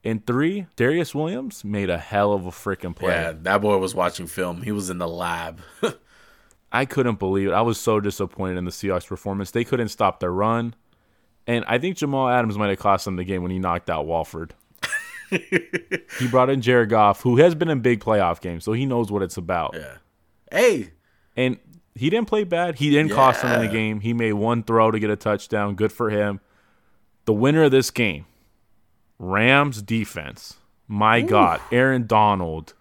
And three, Darious Williams made a hell of a freaking play. yeah. That boy was watching film. He was in the lab. I couldn't believe it. I was so disappointed in the Seahawks performance. They couldn't stop their run. And I think Jamal Adams might have cost them the game when he knocked out Wolford. he brought in Jared Goff, who has been in big playoff games, so he knows what it's about. yeah. Hey, And he didn't play bad. He didn't cost them in the game. He made one throw to get a touchdown. Good for him. The winner of this game, Rams defense. My God, Aaron Donald,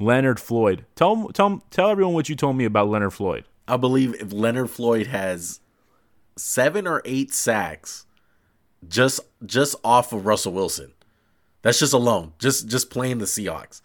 Leonard Floyd. Tell tell tell everyone what you told me about Leonard Floyd. I believe if Leonard Floyd has seven or eight sacks just just off of Russell Wilson. That's just alone. Just just playing the Seahawks.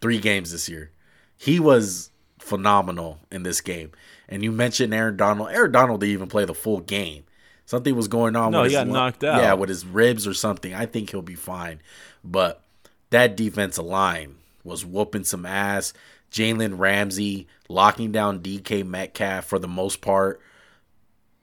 Three games this year. He was phenomenal in this game. And you mentioned Aaron Donald. Aaron Donald didn't even play the full game. Something was going on. No, with he his got knocked out. Yeah, with his ribs or something. I think he'll be fine. But that defensive line was whooping some ass. Jalen Ramsey locking down DK Metcalf for the most part.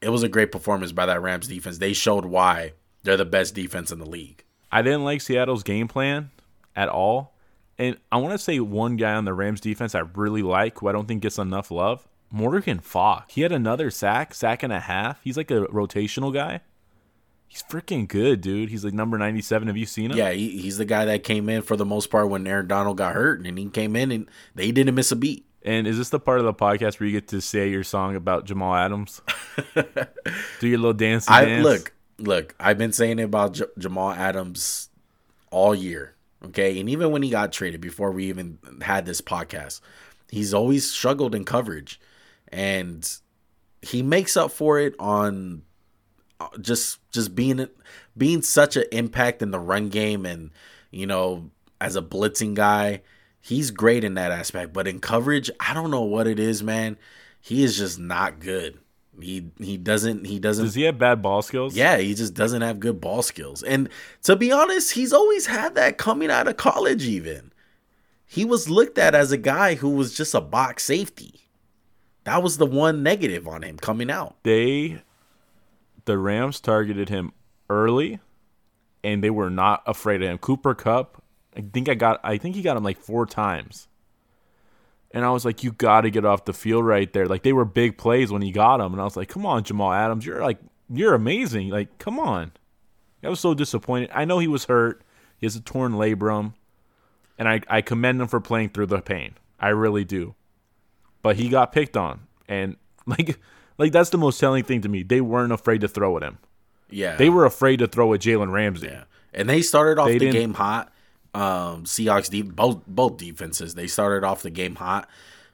It was a great performance by that Rams defense. They showed why they're the best defense in the league. I didn't like Seattle's game plan at all. And I want to say one guy on the Rams defense I really like, who I don't think gets enough love, Morgan Fox. He had another sack, sack and a half. He's like a rotational guy. He's freaking good, dude. He's like number 97. Have you seen him? Yeah, he, he's the guy that came in for the most part when Aaron Donald got hurt, and he came in and they didn't miss a beat. And is this the part of the podcast where you get to say your song about Jamal Adams? Do your little dance. I dance? look, look. I've been saying it about J- Jamal Adams all year. Okay, and even when he got traded, before we even had this podcast, he's always struggled in coverage, and he makes up for it on uh, just just being being such an impact in the run game, and you know, as a blitzing guy, he's great in that aspect. But in coverage, I don't know what it is, man. He is just not good. He he doesn't he doesn't Does he have bad ball skills? yeah, he just doesn't have good ball skills. And to be honest, he's always had that coming out of college, even. He was looked at as a guy who was just a box safety. That was the one negative on him coming out. they the Rams targeted him early and they were not afraid of him. Cooper Kupp, I think I got I think he got him like four times. And I was like, you got to get off the field right there. Like they were big plays when he got them, and I was like, come on, Jamal Adams, you're like you're amazing. Like come on. I was so disappointed. I know he was hurt. He has a torn labrum, and I I commend him for playing through the pain. I really do. But he got picked on, and like like that's the most telling thing to me. They weren't afraid to throw at him. Yeah. They were afraid to throw at Jalen Ramsey. Yeah. And they started off They the game hot. Um, Seahawks de- both both defenses they started off the game hot,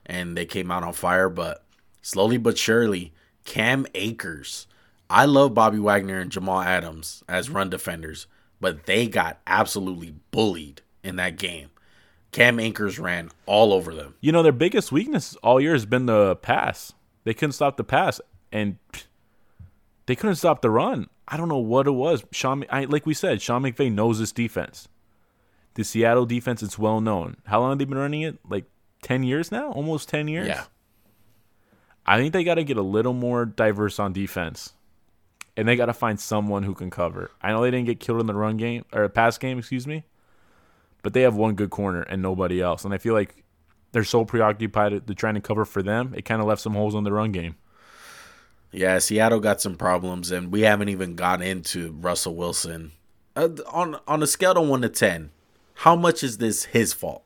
and they came out on fire. But slowly but surely, Cam Akers. I love Bobby Wagner and Jamal Adams as run defenders, but they got absolutely bullied in that game. Cam Akers ran all over them. You know, their biggest weakness all year has been the pass. They couldn't stop the pass, and they couldn't stop the run. I don't know what it was. Sean, I, like we said, Sean McVay knows this defense. The Seattle defense, it's well known. How long have they been running it? Like 10 years now? Almost 10 years? Yeah. I think they got to get a little more diverse on defense. And they got to find someone who can cover. I know they didn't get killed in the run game, or pass game, excuse me. But they have one good corner and nobody else. And I feel like they're so preoccupied to trying to cover for them, it kind of left some holes in the run game. Yeah, Seattle got some problems, and we haven't even got into Russell Wilson. Uh, on on a scale of one to ten, how much is this his fault?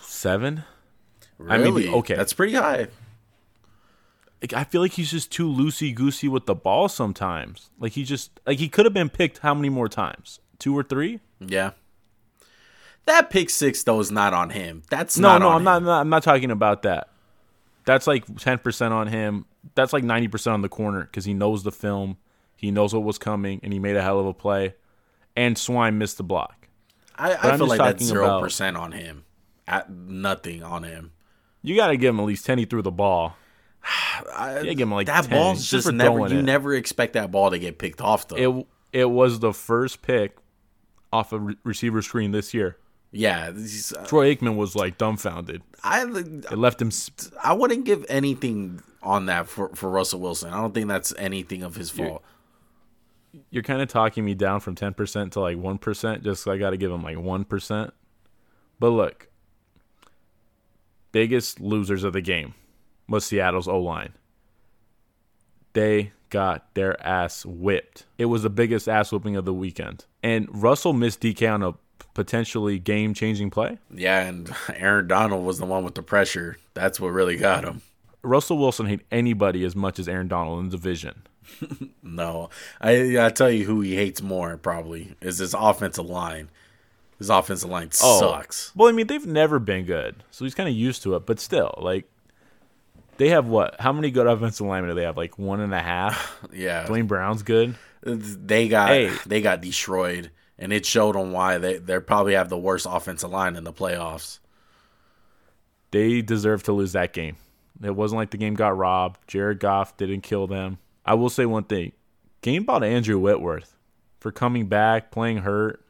Seven. Really? I mean, okay. that's pretty high. Like, I feel like he's just too loosey goosey with the ball sometimes. Like he just like he could have been picked how many more times? Two or three? Yeah. That pick six though is not on him. That's No, not no, on I'm him. not, I'm not. I'm not talking about that. That's like ten percent on him. That's like ninety percent on the corner because he knows the film. He knows what was coming, and he made a hell of a play. And Swine missed the block. I, I feel like that's zero percent on him. At nothing on him. You got to give him at least ten. He threw the ball. I, Yeah, give him like that 10, ball's just just never. You it. never expect that ball to get picked off though. It it was the first pick off a re- receiver screen this year. yeah, uh, Troy Aikman was like dumbfounded. I It left him. I wouldn't give anything on that for, for Russell Wilson. I don't think that's anything of his fault. You're kind of talking me down from ten percent to like one percent. Just I got to give him like one percent. But look, biggest losers of the game was Seattle's O line. They got their ass whipped. It was the biggest ass whipping of the weekend. And Russell missed DK on a potentially game changing play. Yeah, and Aaron Donald was the one with the pressure. That's what really got him. Russell Wilson hate anybody as much as Aaron Donald in the division. No, I I tell you who he hates more probably is his offensive line. His offensive line Oh. sucks. Well, I mean, they've never been good, so he's kind of used to it. But still, like, they have what? How many good offensive linemen do they have? Like one and a half. Yeah, Duane Brown's good. they got Hey. they got destroyed, and it showed on why they they probably have the worst offensive line in the playoffs. They deserve to lose that game. It wasn't like the game got robbed. Jared Goff didn't kill them. I will say one thing: game to Andrew Whitworth for coming back, playing hurt.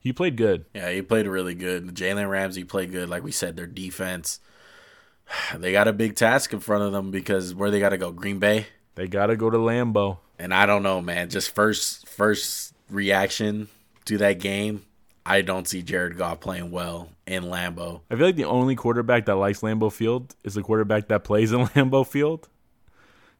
He played good. Yeah, he played really good. Jalen Ramsey played good. Like we said, their defense. They got a big task in front of them because where they got to go, Green Bay. They got to go to Lambeau. And I don't know, man. Just first first reaction to that game, I don't see Jared Goff playing well in Lambeau. I feel like the only quarterback that likes Lambeau Field is the quarterback that plays in Lambeau Field.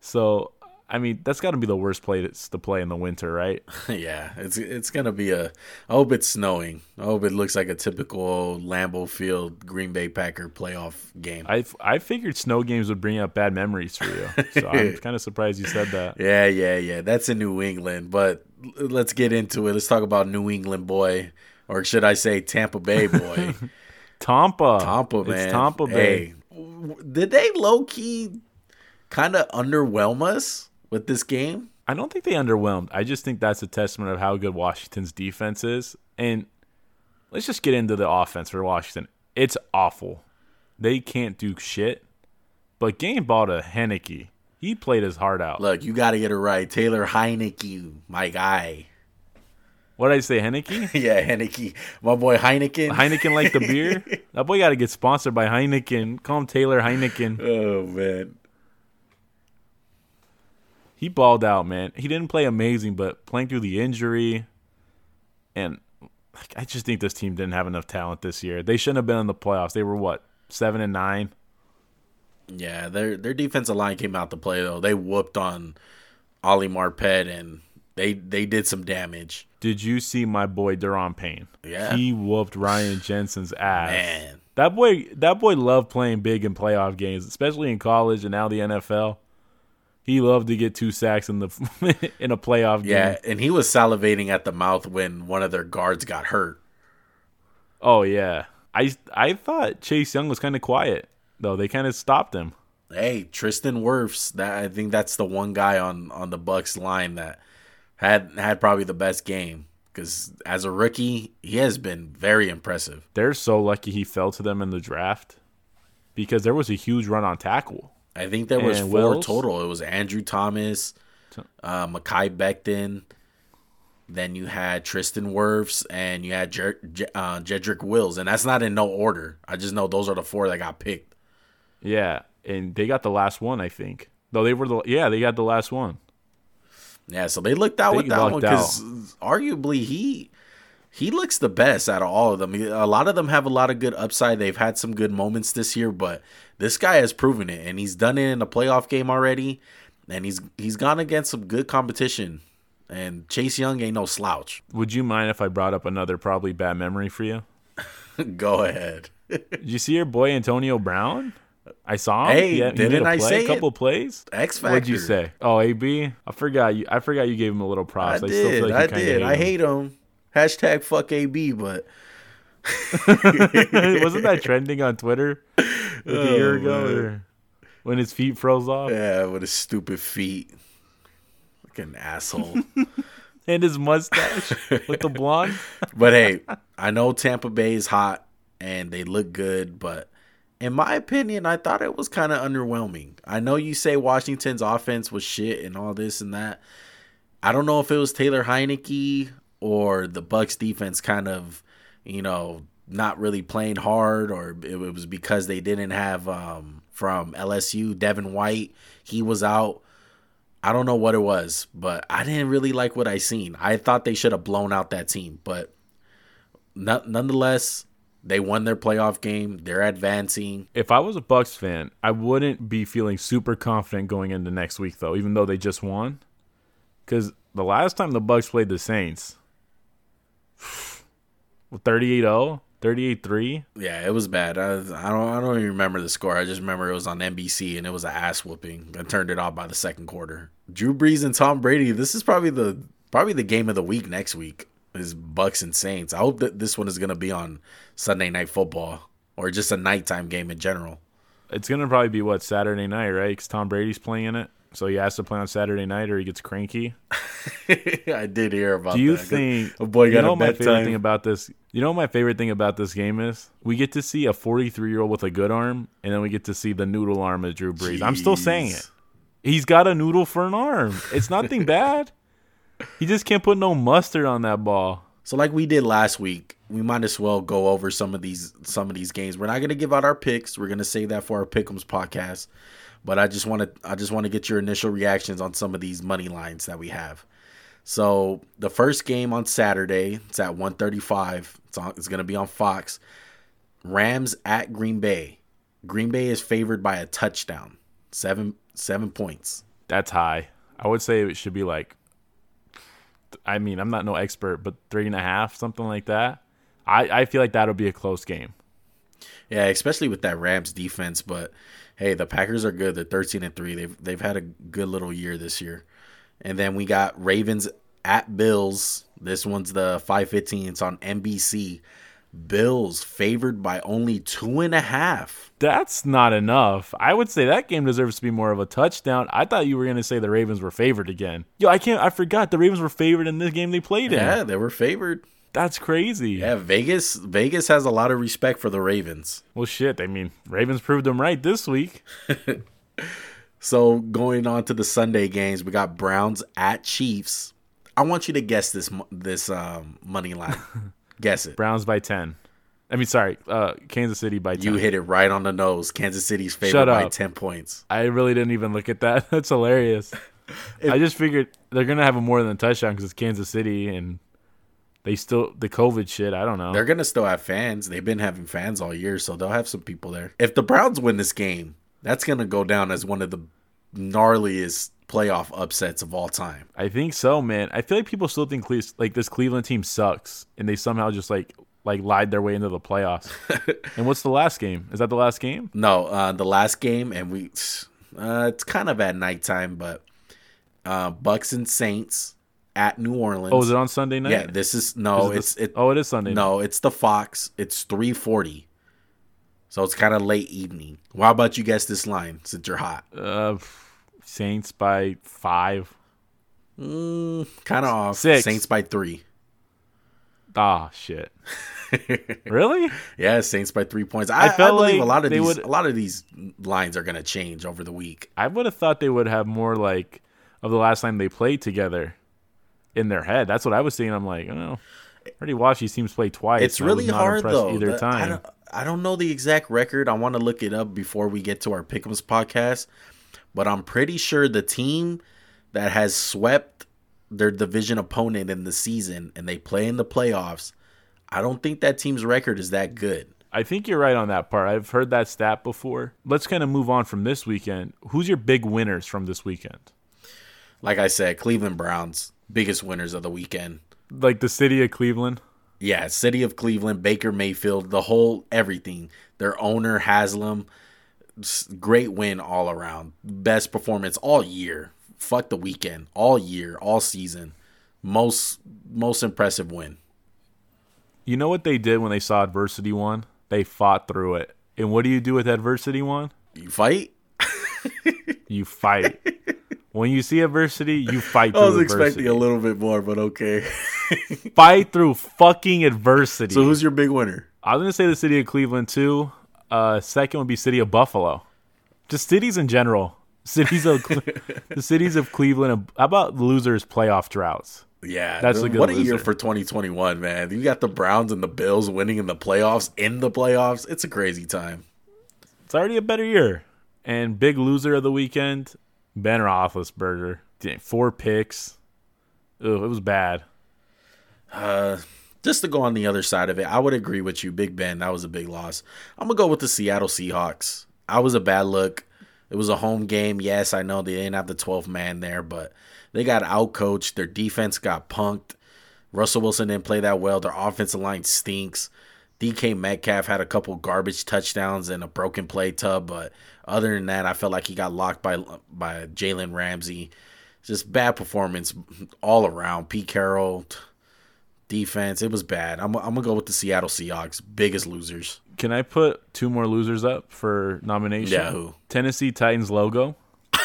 So, I mean, that's got to be the worst place to play in the winter, right? yeah, it's it's gonna be a. I hope it's snowing. I hope it looks like a typical Lambeau Field Green Bay Packer playoff game. I I figured snow games would bring up bad memories for you. So I'm kind of surprised you said that. yeah, yeah, yeah. That's in New England, but l- let's get into it. Let's talk about New England boy, or should I say Tampa Bay boy? Tampa. Tampa, man. It's Tampa Bay. Hey, w- did they low key kind of underwhelm us with this game? I don't think they underwhelmed. I just think that's a testament of how good Washington's defense is. And let's just get into the offense for Washington. It's awful. They can't do shit. But game ball to Henneke. He played his heart out. Look, you got to get it right. Taylor Heinicke, my guy. What did I say, Henneke? yeah, Heinicke, my boy Heineken. Heineken like the beer? That boy got to get sponsored by Heineken. Call him Taylor Heineken. oh man, He balled out, man. He didn't play amazing, but playing through the injury, and like, I just think this team didn't have enough talent this year. They shouldn't have been in the playoffs. They were what seven and nine. yeah, their their defensive line came out to play though. They whooped on Ali Marpet and they they did some damage. Did you see my boy Daron Payne? Yeah. he whooped Ryan Jensen's ass. Man, That boy, that boy loved playing big in playoff games, especially in college and now the NFL. He loved to get two sacks in the in a playoff game. yeah, and he was salivating at the mouth when one of their guards got hurt. Oh yeah. I I thought Chase Young was kind of quiet though. They kind of stopped him. Hey, Tristan Wirfs. That I think that's the one guy on on the Bucks line that had had probably the best game because as a rookie, he has been very impressive. They're so lucky he fell to them in the draft because there was a huge run on tackle. I think there was And four Wills? total. It was Andrew Thomas, uh, Mekhi Becton. Then you had Tristan Wirfs and you had Jer- Je- uh, Jedrick Wills, and that's not in no order. I just know those are the four that got picked. Yeah, and they got the last one, I think. Though they were the yeah, they got the last one. Yeah, so they looked out They with that one because arguably he he looks the best out of all of them. A lot of them have a lot of good upside. They've had some good moments this year, but this guy has proven it, and he's done it in a playoff game already, and he's he's gone against some good competition. And Chase Young ain't no slouch. Would you mind if I brought up another probably bad memory for you? Go ahead. Did you see your boy Antonio Brown? I saw him. Hey, He had- didn't made a I play, say a couple it? plays? X Factor. What'd you say? Oh, AB. I forgot you. I forgot you gave him a little props. I props. did. still feel like I did. I him. hate him. Hashtag fuck AB, but Wasn't that trending on Twitter like a oh, year Oh, ago? Or when his feet froze off yeah, with his stupid feet. Like an asshole. and his mustache with the blonde. But hey, I know Tampa Bay is hot and they look good, but in my opinion, I thought it was kind of underwhelming. I know you say Washington's offense was shit and all this and that. I don't know if it was Taylor Heinicke or the Bucks defense kind of, you know, not really playing hard or it was because they didn't have um from LSU Devin White, he was out. I don't know what it was, but I didn't really like what I seen. I thought they should have blown out that team, but no- nonetheless, they won their playoff game. They're advancing. If I was a Bucks fan, I wouldn't be feeling super confident going into next week though, even though they just won. Cuz the last time the Bucks played the Saints 38-0, 38-3. Yeah, it was bad. I, I don't I don't even remember the score. I just remember it was on NBC and it was an ass whooping. I turned it off by the second quarter. Drew Brees and Tom Brady. This is probably the probably the game of the week next week. Is Bucks and Saints. I hope that this one is gonna be on Sunday night football or just a nighttime game in general. It's going to probably be what Saturday night, right? Cuz Tom Brady's playing in it. So he has to play on Saturday night or he gets cranky. I did hear about Do you that. think a boy you got know a my favorite bedtime? thing about this? You know what my favorite thing about this game is? We get to see a 43 year old with a good arm, and then we get to see the noodle arm of Drew Brees. I'm still saying it. He's got a noodle for an arm. It's nothing bad. He just can't put no mustard on that ball. So like we did last week, we might as well go over some of these some of these games. We're not gonna give out our picks. We're gonna save that for our Pickums podcast. But I just want to I just want to get your initial reactions on some of these money lines that we have. So the first game on Saturday, it's at 135. It's on, it's gonna be on Fox. Rams at Green Bay. Green Bay is favored by a touchdown. Seven seven points. That's high. I would say it should be like, I mean, I'm not no expert, but three and a half, something like that. I, I feel like that'll be a close game. Yeah, especially with that Rams defense. But hey, the Packers are good. They're thirteen and three. They've they've had a good little year this year. And then we got Ravens at Bills. This one's the five fifteen. It's on NBC. Bills favored by only two and a half. That's not enough. I would say that game deserves to be more of a touchdown. I thought you were going to say the Ravens were favored again. Yo, I can't. I forgot the Ravens were favored in this game they played in. Yeah, they were favored. That's crazy. Yeah, Vegas Vegas has a lot of respect for the Ravens. Well, shit. I mean, Ravens proved them right this week. So going on to the Sunday games, we got Browns at Chiefs. I want you to guess this this um, money line. guess it. Browns by ten. I mean, sorry, uh, Kansas City by ten. You hit it right on the nose. Kansas City's favored by 10 points. I really didn't even look at that. That's hilarious. I just figured they're gonna have a more than a touchdown because it's Kansas City and they still the COVID shit. I don't know. They're going to still have fans. They've been having fans all year, so they'll have some people there. If the Browns win this game, that's going to go down as one of the gnarliest playoff upsets of all time. I think so, man. I feel like people still think Cle- like this Cleveland team sucks, and they somehow just like like lied their way into the playoffs. and what's the last game? Is that the last game? No, uh, the last game, and we, uh, it's kind of at nighttime, but uh, Bucks and Saints at New Orleans. Oh, is it on Sunday night? Yeah, this is no, Is it it's the- it. oh, it is Sunday. night. No, it's the Fox. It's three forty. So it's kind of late evening. How about you guess this line since you're hot? Uh, Saints by five. Mm, kind of off. Six. Saints by three. Ah, shit. really? Yeah, Saints by three points. I, I I believe like a lot of these would- a lot of these lines are gonna change over the week. I would have thought they would have more like of the last time they played together in their head. That's what I was seeing. I'm like, oh, I already watched these teams play twice. It's I really hard though. Either The- I time. don't, I don't know the exact record. I want to look it up before we get to our Pick'ems podcast, but I'm pretty sure the team that has swept their division opponent in the season and they play in the playoffs, I don't think that team's record is that good. I think you're right on that part. I've heard that stat before. Let's kind of move on from this weekend. Who's your big winners from this weekend? Like I said, Cleveland Browns biggest winners of the weekend. Like the city of Cleveland. Yeah, city of Cleveland, Baker Mayfield, the whole everything. Their owner Haslam, great win all around. Best performance all year. Fuck the weekend, all year, all season. Most most impressive win. You know what they did when they saw adversity one? They fought through it. And what do you do with adversity one? You fight? You fight. When you see adversity, you fight through adversity. I was adversity. expecting a little bit more, but okay. fight through fucking adversity. so who's your big winner? I was gonna say the city of Cleveland too. Uh, second would be city of Buffalo. Just cities in general. Cities of Cle- the cities of Cleveland. How about losers playoff droughts? Yeah, That's th- a good what a year for 2021, man. You got the Browns and the Bills winning in the playoffs. In the playoffs, it's a crazy time. It's already a better year. And big loser of the weekend, Ben Roethlisberger. Four picks. Ugh, it was bad. Uh, just to go on the other side of it, I would agree with you, Big Ben. That was a big loss. I'm gonna go with the Seattle Seahawks. I was a bad look. It was a home game. Yes, I know they didn't have the 12th man there, but they got outcoached. Their defense got punked. Russell Wilson didn't play that well. Their offensive line stinks. DK Metcalf had a couple garbage touchdowns and a broken play tub, but other than that, I felt like he got locked by by Jalen Ramsey. Just bad performance all around. Pete Carroll, defense. It was bad. I'm, I'm gonna go with the Seattle Seahawks, biggest losers. Can I put two more losers up for nomination? Yeah, who? Tennessee Titans logo.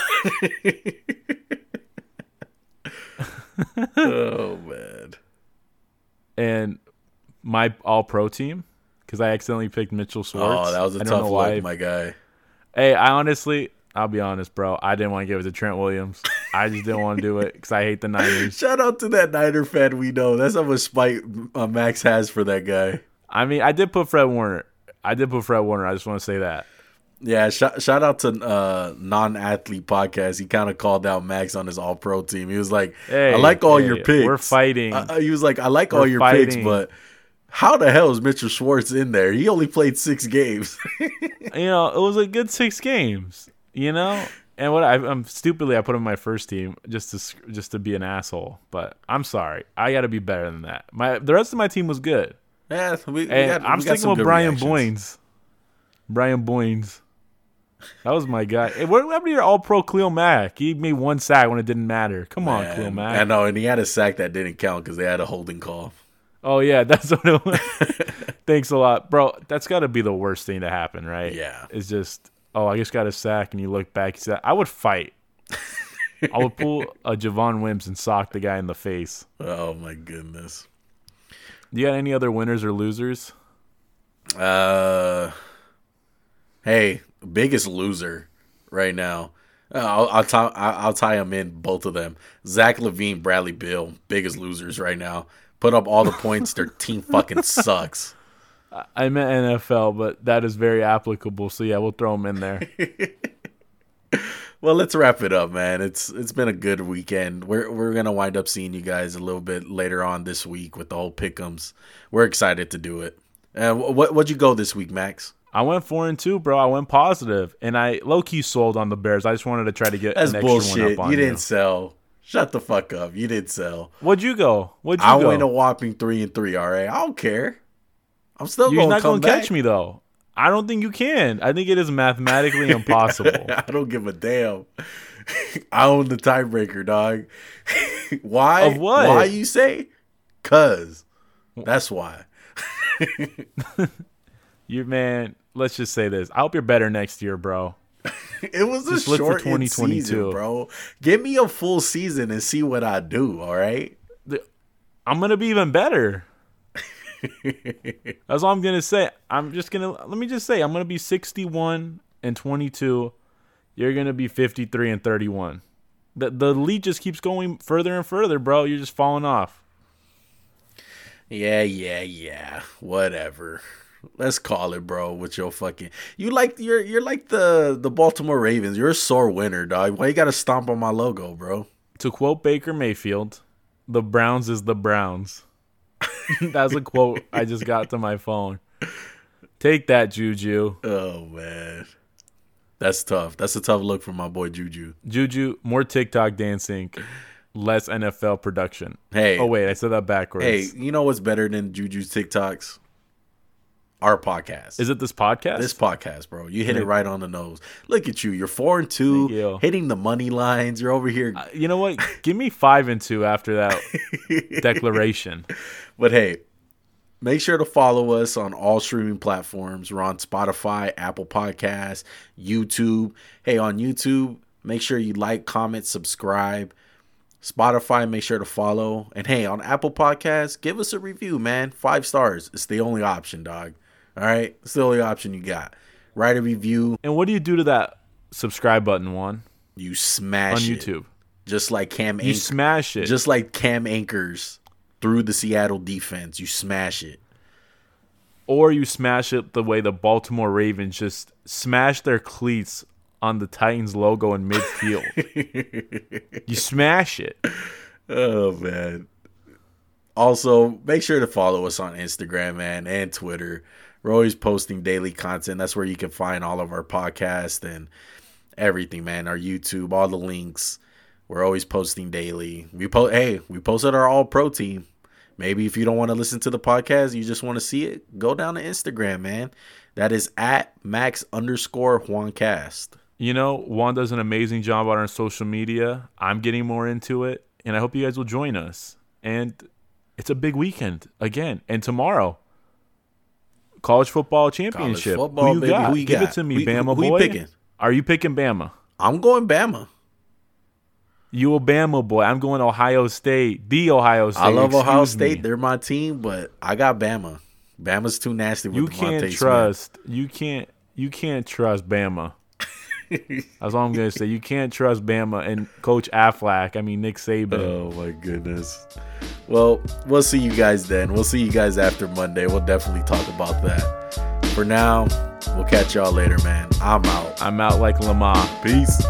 oh man. and my all pro team because I accidentally picked Mitchell Schwartz. Oh, that was a tough look, my guy. Hey, I honestly, I'll be honest, bro. I didn't want to give it to Trent Williams. I just didn't want to do it because I hate the Niners. Shout out to that Niner fan we know. That's how much spite uh, Max has for that guy. I mean, I did put Fred Warner. I did put Fred Warner. I just want to say that. Yeah, shout, shout out to uh, non-athlete podcast. He kind of called out Max on his All-Pro team. He was like, Hey, "I like all hey, your picks. we're fighting. Uh, he was like, "I like all We're your picks, but how the hell is Mitchell Schwartz in there? He only played six games." You know, it was a good six games. You know, and what I, I'm stupidly I put him in my first team just to just to be an asshole. But I'm sorry. I got to be better than that. My the rest of my team was good. yeah, we, we got, I'm sticking with Brian reactions. Boynes. Brian Boynes. That was my guy. Hey, what happened to your All Pro Khalil Mack? He made one sack when it didn't matter. Come on, Khalil Man, Mack. I know, and he had a sack that didn't count because they had a holding call. Oh yeah, that's what it was. Thanks a lot, bro. That's got to be the worst thing to happen, right? Yeah. It's just, oh, I just got a sack, and you look back. You say, I would fight. I would pull a Javon Wims and sock the guy in the face. Oh my goodness. Do you got any other winners or losers? Uh, hey, biggest loser right now. Uh, I'll I'll tie I'll I'll tie them in both of them. Zach LaVine, Bradley Beal, biggest losers right now. Put up all the points. Their team fucking sucks. I meant NFL, but that is very applicable. So yeah, we'll throw them in there. Well, let's wrap it up, man. It's it's been a good weekend. We're we're gonna wind up seeing you guys a little bit later on this week with the whole pickums. We're excited to do it. Uh, what what'd you go this week, Max? I went four and two, bro. I went positive, and I low key sold on the Bears. I just wanted to try to get That's an extra one bullshit. up on You didn't sell. Shut the fuck up. You didn't sell. What'd you go? What'd you I go? went a whopping three and three. All right, I don't care. I'm still You're going not gonna back. catch me though. I don't think you can. I think it is mathematically impossible. I don't give a damn. I own the tiebreaker, dog. why? Of what? Why you say? Cause that's why. You man, let's just say this. I hope you're better next year, bro. It was a Just for short 2022. season, bro. Give me a full season and see what I do. All right. I'm gonna be even better. That's all I'm gonna say. I'm just gonna let me just say I'm gonna be 61 and 22. You're gonna be 53 and 31. The the lead just keeps going further and further, bro. You're just falling off. Yeah, yeah, yeah. Whatever. Let's call it, bro. With your fucking, you like you're you're like the the Baltimore Ravens. You're a sore winner, dog. Why you got to stomp on my logo, bro? To quote Baker Mayfield, "The Browns is the Browns." That's a quote I just got to my phone. Take that, Juju. Oh man, that's tough. That's a tough look for my boy Juju. Juju, more TikTok dancing, less NFL production. Hey, Oh wait, I said that backwards. hey, you know what's better than Juju's TikToks? Our podcast. Is it this podcast? this podcast, bro? You hit it right on the nose. Look at you. You're four and two, hitting the money lines. You're over here. Uh, you know what? Give me five and two after that declaration. But hey, make sure to follow us on all streaming platforms. We're on Spotify, Apple Podcasts, YouTube. Hey, on YouTube, make sure you like, comment, subscribe. Spotify, make sure to follow. And hey, on Apple Podcasts, give us a review, man. Five stars. It's the only option, dog. All right? It's the only option you got. Write a review. And what do you do to that subscribe button one You smash it. On YouTube? Just like Cam You Anchor. smash it. Just like Cam Anchors through the Seattle defense. You smash it. or you smash it the way the Baltimore Ravens just smash their cleats on the Titans logo in midfield. you smash it. Oh man. Also, make sure to follow us on Instagram, man, and Twitter. We're always posting daily content. That's where you can find all of our podcasts and everything, man. Our YouTube, all the links. We're always posting daily. We post hey, we posted our all pro team. Maybe if you don't want to listen to the podcast, you just want to see it, go down to Instagram, man. That is at max underscore Juancast. You know, Juan does an amazing job on our social media. I'm getting more into it, and I hope you guys will join us. And it's a big weekend again. And tomorrow, college football championship. football, who you baby. got? Who you Give got? it to me, Who- Bama who you boy. picking? Are you picking Bama? I'm going Bama. You a Bama boy. I'm going Ohio State. The Ohio State. I love Ohio State. me. They're my team, but I got Bama. Bama's too nasty with You can't Smith. trust. You can't. You can't trust Bama. That's all I'm gonna say. You can't trust Bama and Coach Affleck. I mean Nick Saban. Oh my goodness. Well, we'll see you guys then. We'll see you guys after Monday. We'll definitely talk about that. For now, we'll catch y'all later, man. I'm out. I'm out like Lamar. Peace.